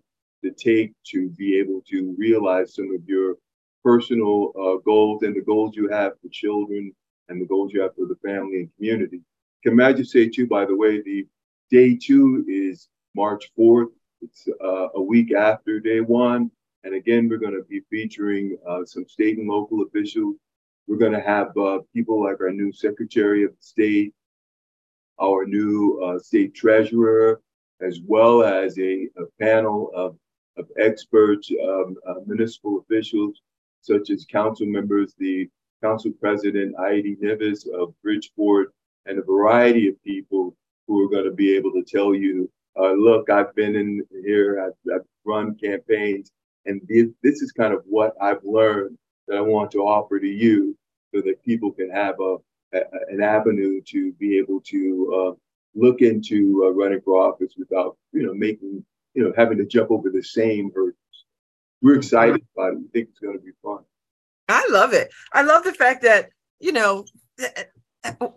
to take to be able to realize some of your personal uh, goals and the goals you have for children and the goals you have for the family and community. Can I just say too, by the way, the day two is March 4th. It's uh, a week after day one. And again, we're going to be featuring uh, some state and local officials we're going to have uh, people like our new Secretary of State, our new uh, State Treasurer, as well as a, a panel of, of experts, um, uh, municipal officials, such as council members, the Council President Aidee Nieves of Bridgeport, and a variety of people who are going to be able to tell you, uh, look, I've been in here, I've, I've run campaigns, and this, this is kind of what I've learned that I want to offer to you so that people can have a, a an avenue to be able to uh, look into uh, running for office without, you know, making, you know, having to jump over the same hurdles. We're excited about it. We think it's going to be fun. I love it. I love the fact that, you know,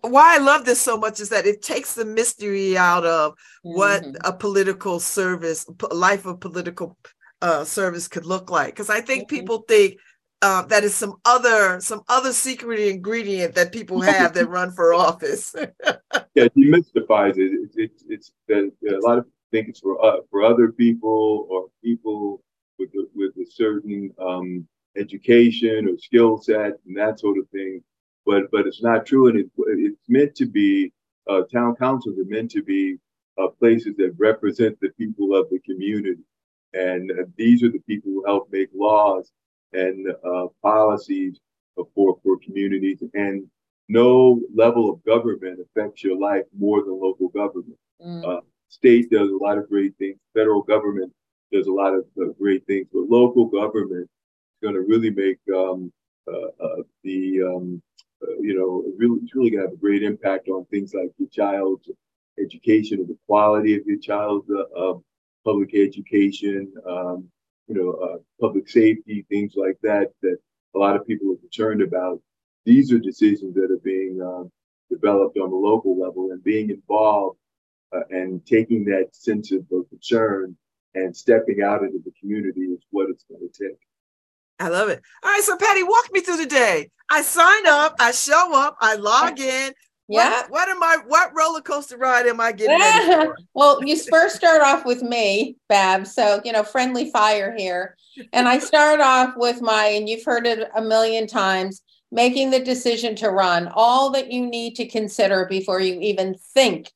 why I love this so much is that it takes the mystery out of what Mhm. a political service, life of political uh, service could look like. Because I think people think uh, that is some other some other secret ingredient that people have that run for office. [LAUGHS] yeah, demystifies it. It's it's, it's that a lot of people think it's for uh, for other people or people with a, with a certain um, education or skill set and that sort of thing. But but it's not true, and it, it's meant to be. Uh, town councils are meant to be uh, places that represent the people of the community, and uh, these are the people who help make laws and uh, policies for for communities and no level of government affects your life more than local government. Mm. Uh, state does a lot of great things. Federal government does a lot of uh, great things, but local government is going to really make um, uh, uh, the um, uh, you know really it's really going to have a great impact on things like your child's education or the quality of your child's uh, public education, um, you know, uh, public safety, things like that that a lot of people are concerned about these are decisions that are being uh, developed on the local level and being involved uh, and taking that sense of concern and stepping out into the community is what it's going to take. I love it. All right, so Patti, walk me through the day. I sign up, I show up, I log [LAUGHS] in. Yeah. What, what am I? What roller coaster ride am I getting [LAUGHS] well, you first start off with me, Bab. So, you know, friendly fire here. And I start off with my, and you've heard it a million times, making the decision to run, all that you need to consider before you even think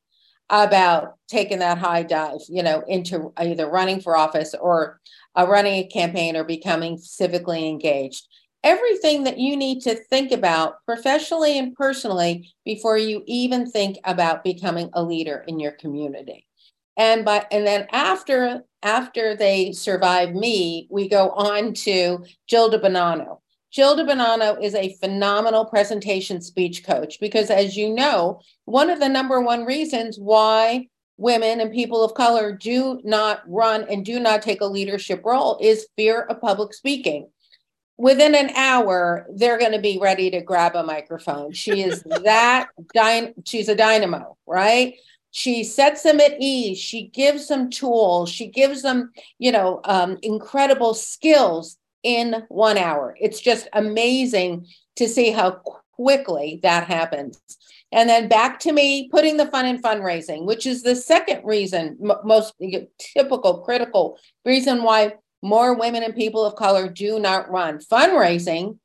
about taking that high dive, you know, into either running for office or uh, running a campaign or becoming civically engaged. Everything that you need to think about professionally and personally before you even think about becoming a leader in your community. And by and then after after they survive me, we go on to Gilda Bonanno. Gilda Bonanno is a phenomenal presentation speech coach because, as you know, one of the number one reasons why women and people of color do not run and do not take a leadership role is fear of public speaking. Within an hour, they're going to be ready to grab a microphone. She is [LAUGHS] that dy- she's a dynamo, right? She sets them at ease. She gives them tools. She gives them, you know, um, incredible skills in one hour. It's just amazing to see how quickly that happens. And then back to me putting the fun in fundraising, which is the second reason, m- most typical, critical reason why more women and people of color do not run fundraising.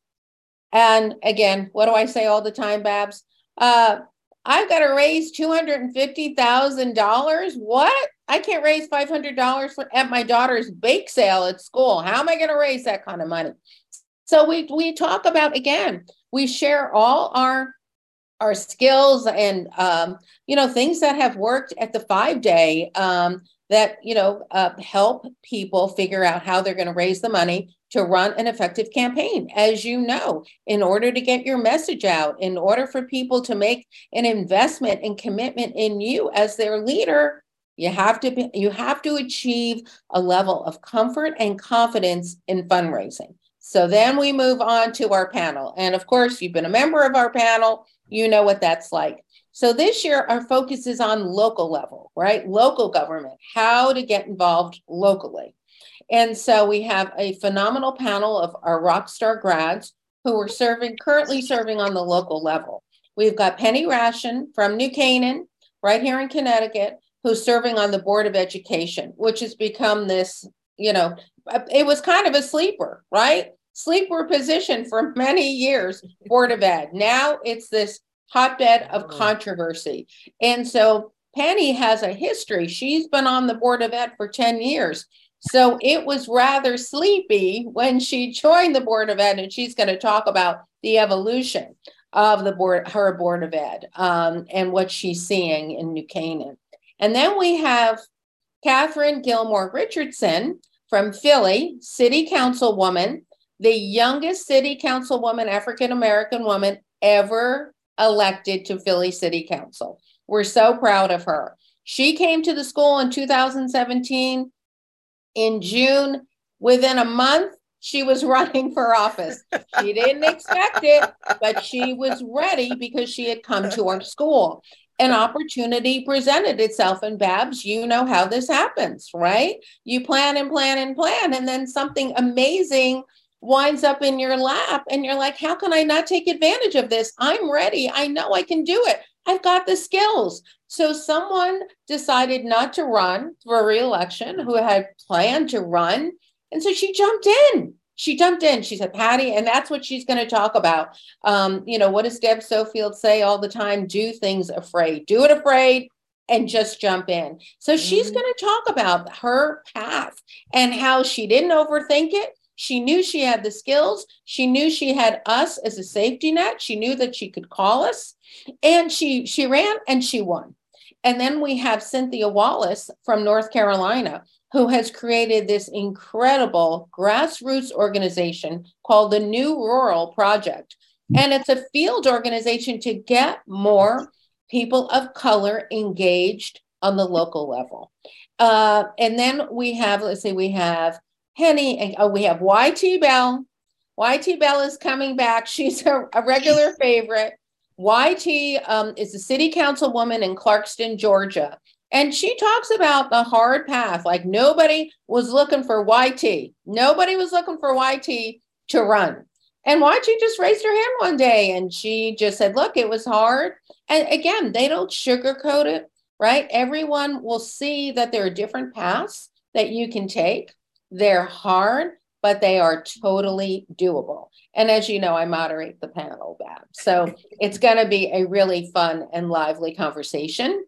And again, what do I say all the time, Babz? Uh, I've got to raise $250,000. What? I can't raise $500 for, at my daughter's bake sale at school. How am I going to raise that kind of money? So we we talk about again, we share all our our skills and um, you know things that have worked at the five day um, that you know uh, help people figure out how they're going to raise the money to run an effective campaign. As you know in order to get your message out in order for people to make an investment and commitment in you as their leader you have to be, you have to achieve a level of comfort and confidence in fundraising. So then we move on to our panel. And of course you've been a member of our panel. You know what that's like so this year, our focus is on local level, right? Local government, how to get involved locally. And so we have a phenomenal panel of our Rockstar grads who are serving, currently serving on the local level. We've got Penny Rashin from New Canaan, right here in Connecticut, who's serving on the Board of Education, which has become this, you know, it was kind of a sleeper, right? Sleeper position for [LAUGHS] many years, Board of Ed. Now it's this hotbed of controversy. And so Penny has a history. She's been on the Board of Ed for 10 years. So it was rather sleepy when she joined the Board of Ed, and she's going to talk about the evolution of the board, her Board of Ed, um, and what she's seeing in New Canaan. And then we have Katherine Gilmore Richardson from Philly, City Councilwoman, the youngest City Councilwoman, African American woman ever elected to Philly City Council. We're so proud of her. She came to the school in 2017. In June, within a month, she was [LAUGHS] running for office. She didn't expect it, but she was ready because she had come to our school. An opportunity presented itself, and Babz, you know how this happens, right? You plan and plan and plan, and then something amazing winds up in your lap, and you're like, How can I not take advantage of this? I'm ready. I know I can do it. I've got the skills. So someone decided not to run for reelection who had planned to run. And so she jumped in. She jumped in. She said, Patti, and that's what she's going to talk about. Um, you know, what does Deb Sofield say all the time? Do things afraid. Do it afraid and just jump in. So she's Mm-hmm. going to talk about her path and how she didn't overthink it. She knew she had the skills. She knew she had us as a safety net. She knew that she could call us and she she ran and she won. And then we have Cynthia Wallace from North Carolina who has created this incredible grassroots organization called the New Rural Project. And it's a field organization to get more people of color engaged on the local level. Uh, and then we have, let's see, we have Henny, and oh, we have YT Bell. YT Bell is coming back. [LAUGHS] She's a, a regular favorite. YT um, is a city councilwoman in Clarkston, Georgia. And she talks about the hard path. Like nobody was looking for YT. Nobody was looking for YT to run. And YT just raised her hand one day and she just said, Look, it was hard. And again, they don't sugarcoat it, right? Everyone will see that there are different paths that you can take. They're hard, but they are totally doable. And as you know, I moderate the panel, Bab. So [LAUGHS] it's going to be a really fun and lively conversation.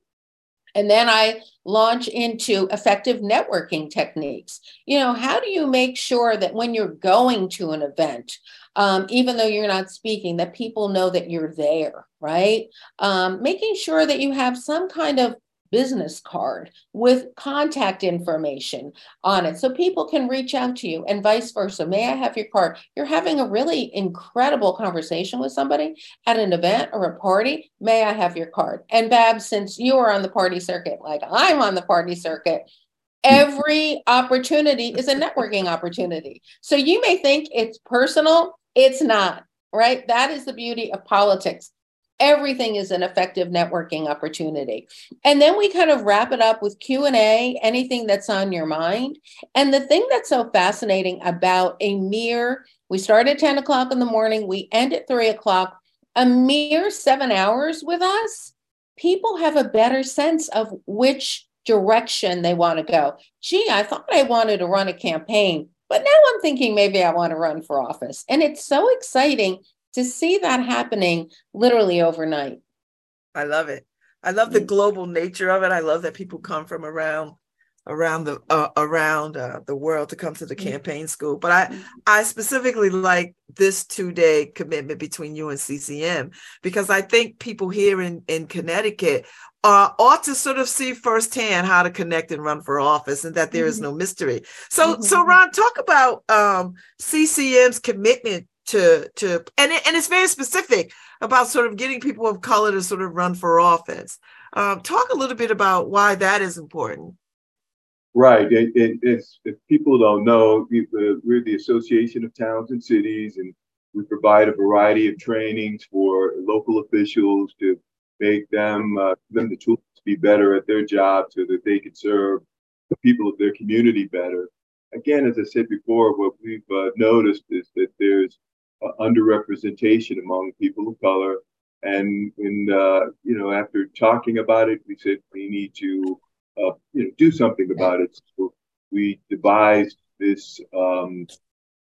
And then I launch into effective networking techniques. You know, how do you make sure that when you're going to an event, um, even though you're not speaking, that people know that you're there, right? Um, making sure that you have some kind of business card with contact information on it so people can reach out to you and vice versa. May I have your card? You're having a really incredible conversation with somebody at an event or a party. May I have your card? And Bab, since you are on the party circuit, like I'm on the party circuit, every opportunity is a networking opportunity. So you may think it's personal, it's not, right? That is the beauty of politics everything is an effective networking opportunity. And then we kind of wrap it up with q&a anything that's on your mind. And the thing that's so fascinating about a mere we start at 10 o'clock in the morning we end at 3 o'clock a mere seven hours with us people have a better sense of which direction they want to go. Gee i thought i wanted to run a campaign but now i'm thinking maybe i want to run for office. And it's so exciting to see that happening literally overnight. I love it. I love the global nature of it. I love that people come from around around the uh, around uh, the world to come to the campaign school. But I I specifically like this two day commitment between you and CCM because I think people here in in Connecticut uh, ought to sort of see firsthand how to connect and run for office, and that there is no mystery. So so Ron, talk about um, CCM's commitment to to and it, and it's very specific about sort of getting people of color to sort of run for office. Um, talk a little bit about why that is important. Right. It, it, it's, if people don't know, we, we're the Association of Towns and Cities, and we provide a variety of trainings for local officials to make them uh, them the tools to be better at their job, so that they can serve the people of their community better. Again, as I said before, what we've uh, noticed is that there's uh, underrepresentation among people of color, and when uh, you know, after talking about it, we said we need to uh, you know, do something about it. So we devised this um,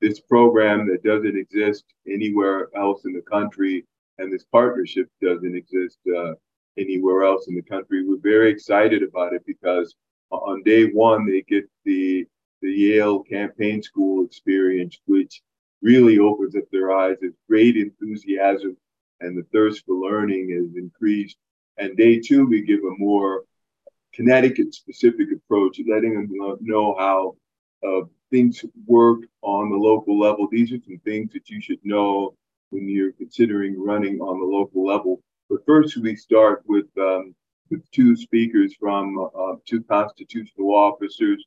this program that doesn't exist anywhere else in the country, and this partnership doesn't exist uh, anywhere else in the country. We're very excited about it because on day one they get the the Yale Campaign School experience, which really opens up their eyes. There's great enthusiasm, and the thirst for learning is increased. And day two, we give a more Connecticut specific approach, letting them know how uh, things work on the local level. These are some things that you should know when you're considering running on the local level. But first, we start with um, with two speakers from uh, two constitutional officers.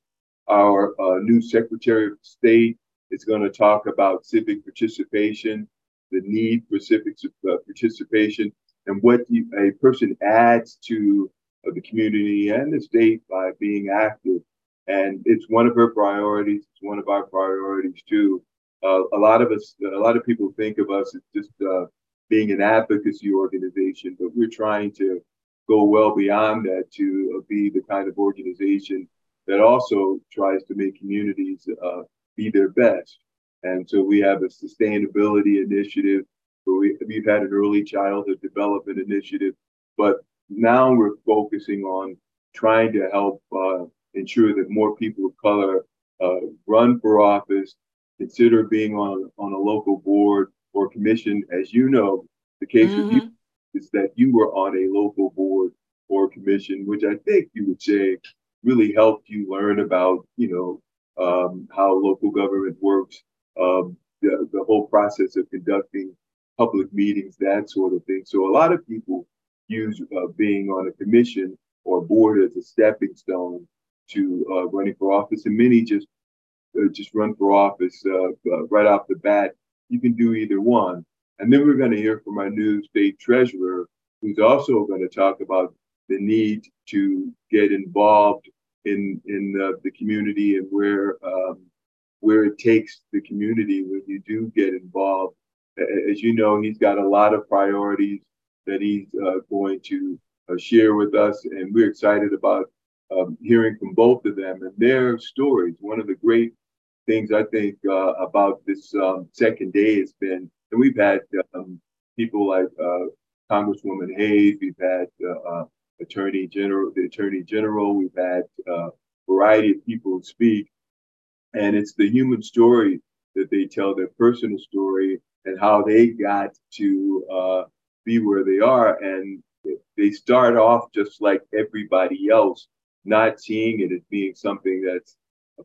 Our uh, new Secretary of State It's going to talk about civic participation, the need for civic uh, participation, and what you, a person adds to uh, the community and the state by being active. And it's one of her priorities. It's one of our priorities too. Uh, a lot of us, a lot of people think of us as just uh, being an advocacy organization, but we're trying to go well beyond that to uh, be the kind of organization that also tries to make communities uh, be their best. And so we have a sustainability initiative. We, we've had an early childhood development initiative, but now we're focusing on trying to help uh, ensure that more people of color uh, run for office, consider being on, on a local board or commission. As you know, the case mm-hmm. with you is that you were on a local board or commission, which I think you would say really helped you learn about, you know, um, how local government works, um, the, the whole process of conducting public meetings, that sort of thing. So a lot of people use uh, being on a commission or board as a stepping stone to uh, running for office, and many just uh, just run for office uh, uh, right off the bat. You can do either one, and then we're going to hear from our new state treasurer, who's also going to talk about the need to get involved in in the, the community and where um, where it takes the community when you do get involved. As you know, he's got a lot of priorities that he's uh, going to uh, share with us, and we're excited about um, hearing from both of them and their stories. One of the great things I think uh, about this um, second day has been, and we've had um, people like uh, Congresswoman Hayes, we've had uh, uh, Attorney General, the Attorney General. We've had a variety of people speak, and it's the human story that they tell, their personal story, and how they got to uh, be where they are. And they start off just like everybody else, not seeing it as being something that's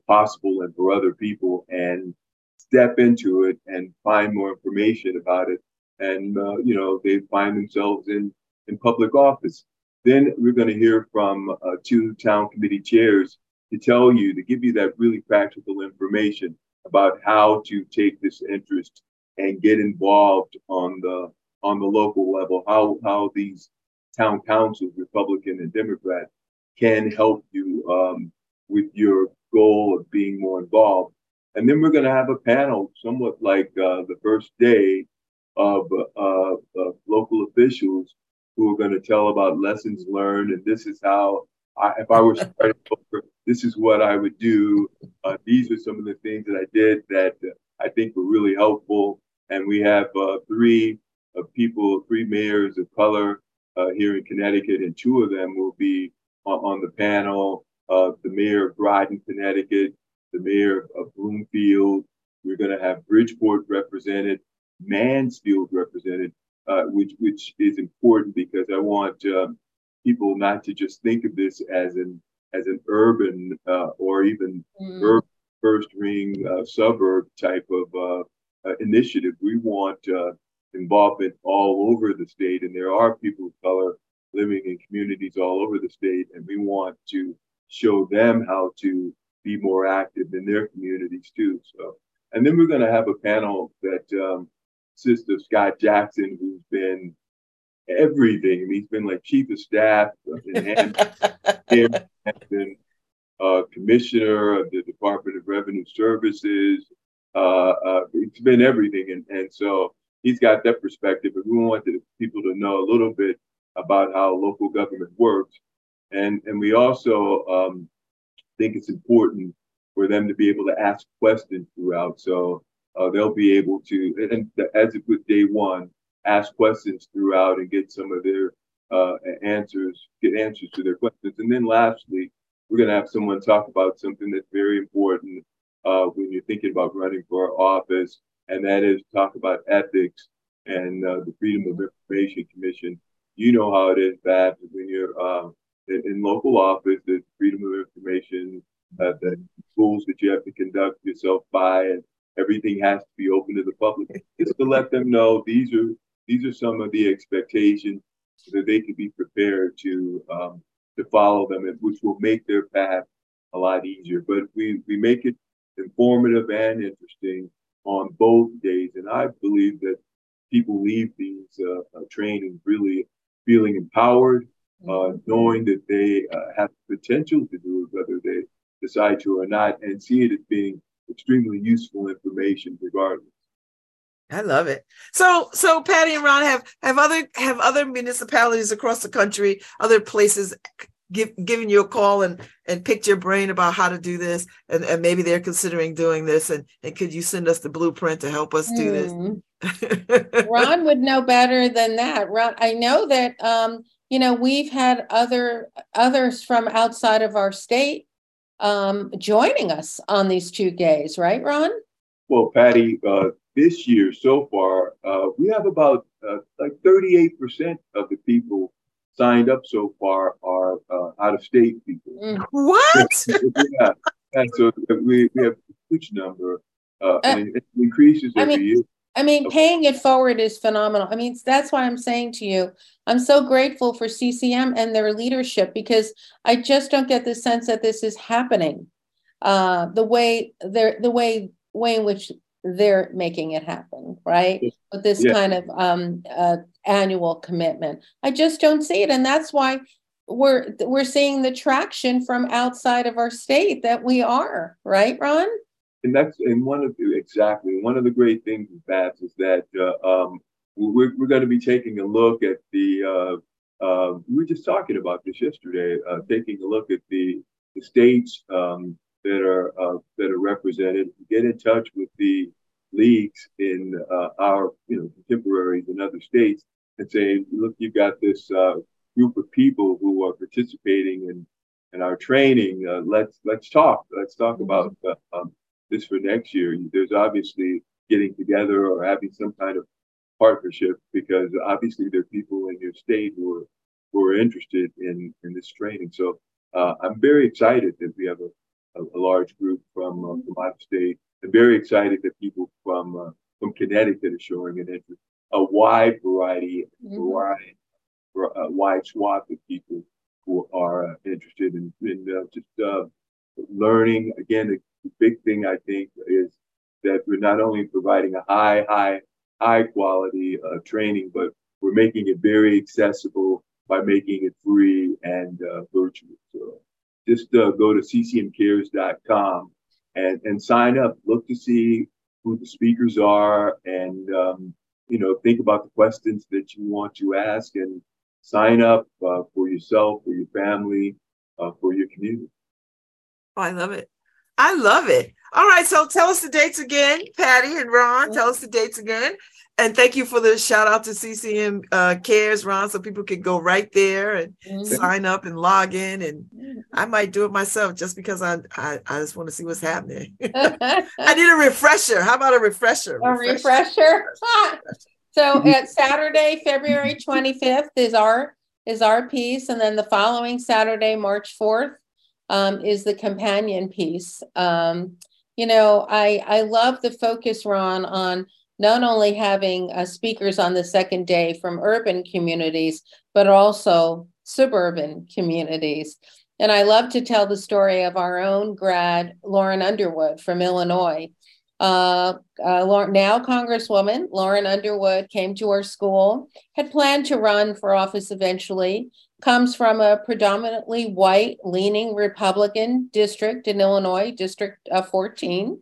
possible and for other people, and step into it and find more information about it. And uh, you know, they find themselves in in public office. Then we're going to hear from uh, two town committee chairs to tell you, to give you that really practical information about how to take this interest and get involved on the on the local level, how how these town councils, Republican and Democrat, can help you um, with your goal of being more involved. And then we're going to have a panel, somewhat like uh, the first day, of, uh, of local officials who are going to tell about lessons learned. And this is how, I, if I were this is what I would do. Uh, these are some of the things that I did that uh, I think were really helpful. And we have uh, three uh, people, three mayors of color uh, here in Connecticut, and two of them will be on, on the panel. The mayor of Groton, Connecticut, the mayor of Bloomfield. We're going to have Bridgeport represented, Mansfield represented, uh, which which is important because I want um, people not to just think of this as an as an urban uh, or even mm. urban first ring uh, suburb type of uh, uh, initiative. We want uh, involvement all over the state, and there are people of color living in communities all over the state, and we want to show them how to be more active in their communities too. So, and then we're going to have a panel that um, of Scott Jackson, who's been everything. He's been like chief of staff [LAUGHS] in Hamden, uh, commissioner of the Department of Revenue Services. Uh, uh, it's been everything, and, and so he's got that perspective. And we want the people to know a little bit about how local government works, and and we also um, think it's important for them to be able to ask questions throughout. So uh, they'll be able to, and as it with day one, ask questions throughout and get some of their uh, answers, get answers to their questions. And then lastly, we're going to have someone talk about something that's very important uh, when you're thinking about running for office, and that is talk about ethics and uh, the Freedom of Information Commission. You know how it is, Babz, when you're uh, in, in, local office, there's freedom of information, uh, the rules that you have to conduct yourself by, and everything has to be open to the public. Just to let them know these are these are some of the expectations so that they can be prepared to um, to follow them, which will make their path a lot easier. But we we make it informative and interesting on both days. And I believe that people leave these uh, uh, trainings really feeling empowered, uh, knowing that they uh, have the potential to do it, whether they decide to or not, and see it as being extremely useful information regardless. I love it. So, so Patti and Ron have have other have other municipalities across the country, other places give, given you a call and and picked your brain about how to do this, and, and maybe they're considering doing this, and and could you send us the blueprint to help us do this? Mm. [LAUGHS] Ron would know better than that. Ron, I know that um, you know we've had other others from outside of our state um, joining us on these two days, right, Ron? Well, Patti, uh, this year so far, uh, we have about uh, like 38% of the people signed up so far are uh, out of state people. Mm. [LAUGHS] What? [LAUGHS] yeah. And so we, we have a huge number, uh, and it increases every Uh, I mean, year. I mean, paying it forward is phenomenal. I mean, that's why I'm saying to you, I'm so grateful for CCM and their leadership because I just don't get the sense that this is happening. Uh, the way they're the way way in which they're making it happen, right? With this Yeah. kind of um, uh, annual commitment, I just don't see it, and that's why we're we're seeing the traction from outside of our state that we are, right, Ron? And that's and one of exactly one of the great things with BATS is that uh, um, we're, we're going to be taking a look at the uh, uh, we were just talking about this yesterday uh, taking a look at the the states um, that are uh, that are represented get in touch with the leagues in uh, our you know contemporaries in other states and say look you've got this uh, group of people who are participating in in our training. Uh, let's let's talk. Let's talk about uh, um, this for next year. There's obviously getting together or having some kind of partnership because obviously there are people in your state who are who are interested in in this training. So uh, I'm very excited that we have a, a, a large group from uh, from out of state. I'm very excited that people from uh, from Connecticut are showing an interest. A wide variety, variety, a wide swath of people who are uh, interested in, in uh, just uh, learning. Again, the, big thing I think is that we're not only providing a high, high, high quality uh, training, but we're making it very accessible by making it free and uh, virtual. So just uh, go to ccmcares.com and, and sign up. Look to see who the speakers are and, um, you know, think about the questions that you want to ask and sign up uh, for yourself, for your family, uh, for your community. Oh, I love it. I love it. All right, so tell us the dates again, Patti and Ron. Tell us the dates again, and thank you for the shout out to CCM uh, Cares, Ron, so people can go right there and Mhm. sign up and log in. And I might do it myself just because I I, I just want to see what's happening. [LAUGHS] [LAUGHS] I need a refresher. How about a refresher? A refresher. [LAUGHS] so at Saturday, February 25th is our is our piece, and then the following Saturday, March 4th, um, is the companion piece. Um, you know, I I love the focus, Ron, on not only having uh, speakers on the second day from urban communities, but also suburban communities. And I love to tell the story of our own grad, Lauren Underwood from Illinois. Uh, uh, now Congresswoman Lauren Underwood came to our school, had planned to run for office eventually, comes from a predominantly white leaning Republican district in Illinois, District uh, 14.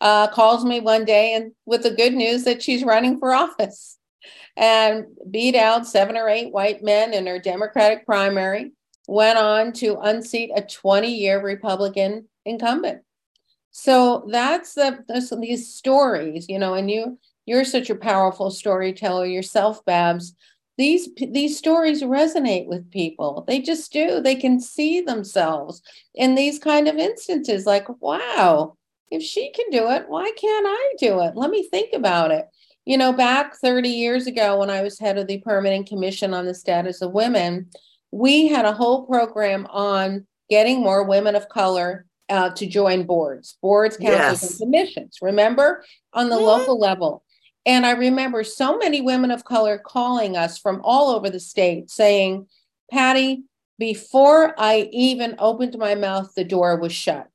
Uh, calls me one day and with the good news that she's running for office and beat out seven or eight white men in her Democratic primary, went on to unseat a 20 year Republican incumbent. So that's the these stories, you know, and you you're such a powerful storyteller yourself, Babz. These these stories resonate with people. They just do. They can see themselves in these kind of instances. Like, wow, if she can do it, why can't I do it? Let me think about it. You know, back 30 years ago, when I was head of the Permanent Commission on the Status of Women, we had a whole program on getting more women of color uh, to join boards, boards, councils, Yes. and commissions. Remember on the local level. And I remember so many women of color calling us from all over the state saying, Patti, before I even opened my mouth, the door was shut.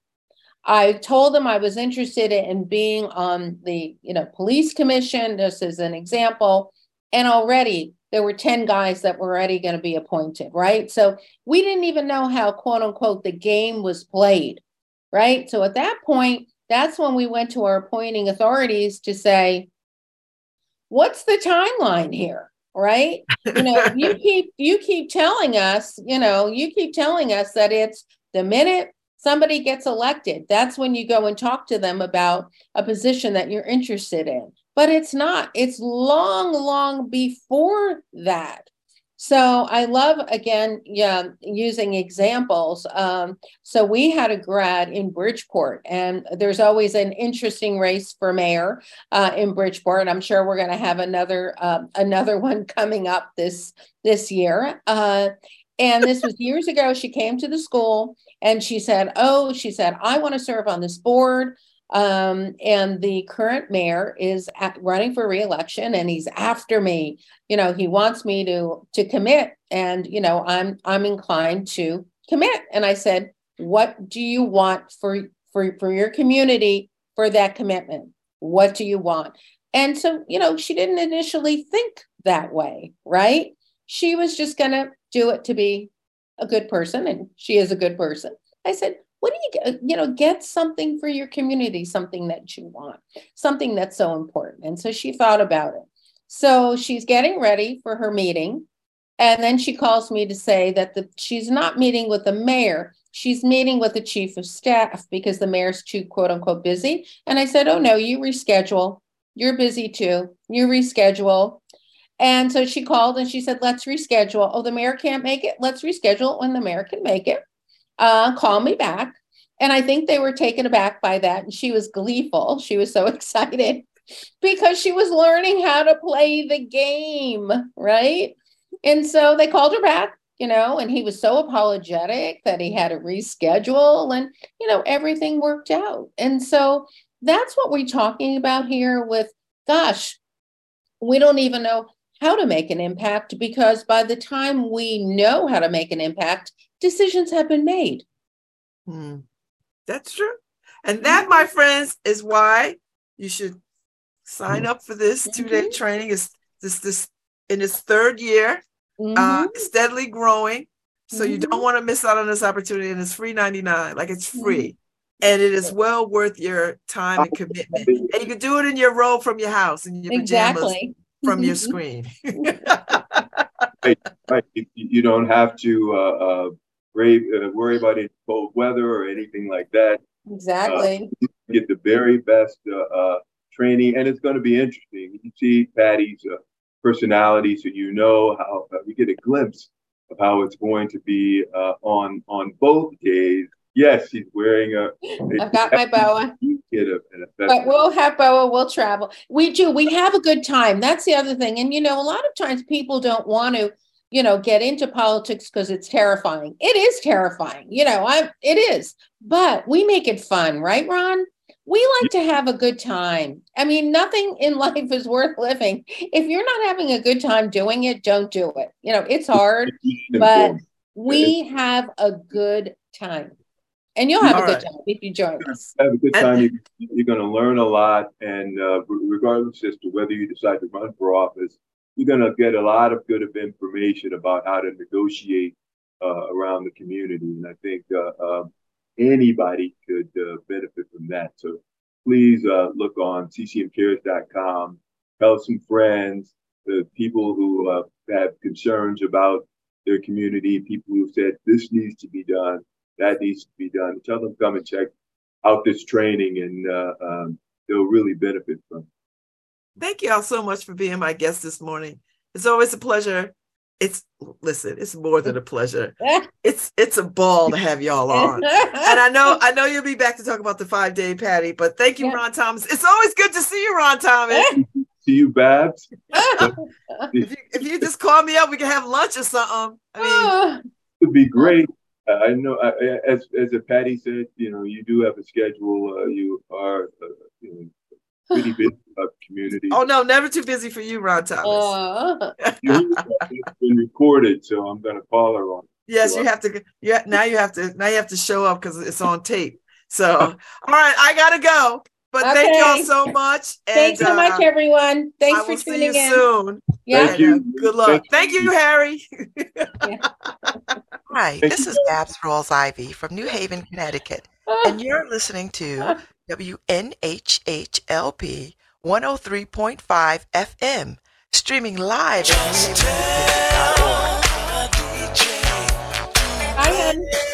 I told them I was interested in being on the, you know, police commission, just as an example. And already there were 10 guys that were already going to be appointed, right? So we didn't even know how, quote unquote, the game was played, right? So at that point, that's when we went to our appointing authorities to say, what's the timeline here? Right. You know, you [LAUGHS] keep you keep telling us, you know, you keep telling us that it's the minute somebody gets elected, that's when you go and talk to them about a position that you're interested in. But it's not, it's long, long before that. So I love again, yeah, using examples. Um, so we had a grad in Bridgeport, and there's always an interesting race for mayor uh, in Bridgeport. I'm sure we're going to have another uh, another [LAUGHS] one coming up this this year. Uh, and this was years ago. She came to the school and she said, "Oh, she said I want to serve on this board." Um, and the current mayor is at, running for reelection and he's after me. You know, he wants me to to commit and you know, I'm I'm inclined to commit. And I said, "What do you want for for for your community for that commitment? What do you want?" And so, you know, she didn't initially think that way, right? She was just going to do it to be a good person and she is a good person. I said, what do you? You know, get something for your community, something that you want, something that's so important. And so she thought about it. So she's getting ready for her meeting. And then she calls me to say that the, she's not meeting with the mayor. She's meeting with the chief of staff because the mayor's too quote unquote busy. And I said, Oh, no, you reschedule. You're busy too. You reschedule. And so she called and she said, Let's reschedule. Oh, the mayor can't make it. Let's reschedule when the mayor can make it uh, call me back. And I think they were taken aback by that. And she was gleeful. She was so [LAUGHS] excited because she was learning how to play the game, right? And so they called her back, you know, and he was so apologetic that he had to reschedule and, you know, everything worked out. And so that's what we're talking about here with, gosh, we don't even know how to make an impact because by the time we know how to make an impact, decisions have been made. Hmm. That's true. And that, my friends, is why you should sign up for this two-day Mhm. training. Is this this in its third year, uh, Mhm. steadily growing. So you don't Mhm. want to miss out on this opportunity. And it's free 99. Like it's free. And it is well worth your time and commitment. And you can do it in your robe from your house in your pajamas Exactly. From your screen. [LAUGHS] Right, right. You, you don't have to uh, uh, brave, uh, worry about any cold weather or anything like that. Exactly. Get the very best uh, uh, training, and it's going to be interesting. You see Patti's uh, personality, so you know how uh, you get a glimpse of how it's going to be uh, on on both days. Yes, he's wearing a. I've got my boa. [LAUGHS] A, But we'll have boa, we'll travel. We do, we have a good time. That's the other thing. And you know, a lot of times people don't want to, you know, get into politics because it's terrifying. It is terrifying. You know, I'm it is, but we make it fun, right, Ron? We like to have a good time. I mean, nothing in [LAUGHS] life is worth living. If you're not having a good time doing it, don't do it. You know, it's hard, but we have a good time. And you'll have All a good right. time if you join us. have a good time. You, you're going to learn a lot, and uh, regardless as to whether you decide to run for office, you're going to get a lot of good of information about how to negotiate uh, around the community. And I think uh, um, anybody could uh, benefit from that. So please uh, look on ccmcares.com. Tell some friends, the people who uh, have concerns about their community, people who said this needs to be done, that needs to be done. Tell them come and check out this training, and uh, um, they'll really benefit from. it. Thank you all so much for being my guest this morning. It's always a pleasure. It's listen, it's more than a pleasure. [LAUGHS] It's it's a ball to have y'all on. [LAUGHS] And I know I know you'll be back to talk about the five day patti, but thank you, Ron Thomas. It's always good to see you, Ron Thomas. [LAUGHS] See you, Babz. if, you, if you just call me up, we can have lunch or something. I mean, it would be great. I know, I, I- as as a Patti said, you know, you do have a schedule. Uh, you are, uh, you know, pretty busy [LAUGHS] about community. oh no, never too busy for you, Ron Thomas. [LAUGHS] Uh, it's been recorded, so I'm going to call her on. Yes, you have to. Yeah, now you have to. Now you have to show up because it's on tape. So, [LAUGHS] all right, I gotta go. But thank y'all so much. And, Thanks so much, uh, everyone. Thanks I for will see tuning you in. soon. Yeah. Thank you. And, uh, good luck. Thank you, Harry. Hi, [LAUGHS] Thank this is Babz Rawls Ivy from New Haven, Connecticut, [LAUGHS] and you're listening to WNHHLP 103.5 FM, streaming live at newhavenconnecticut.org. Hi, hon.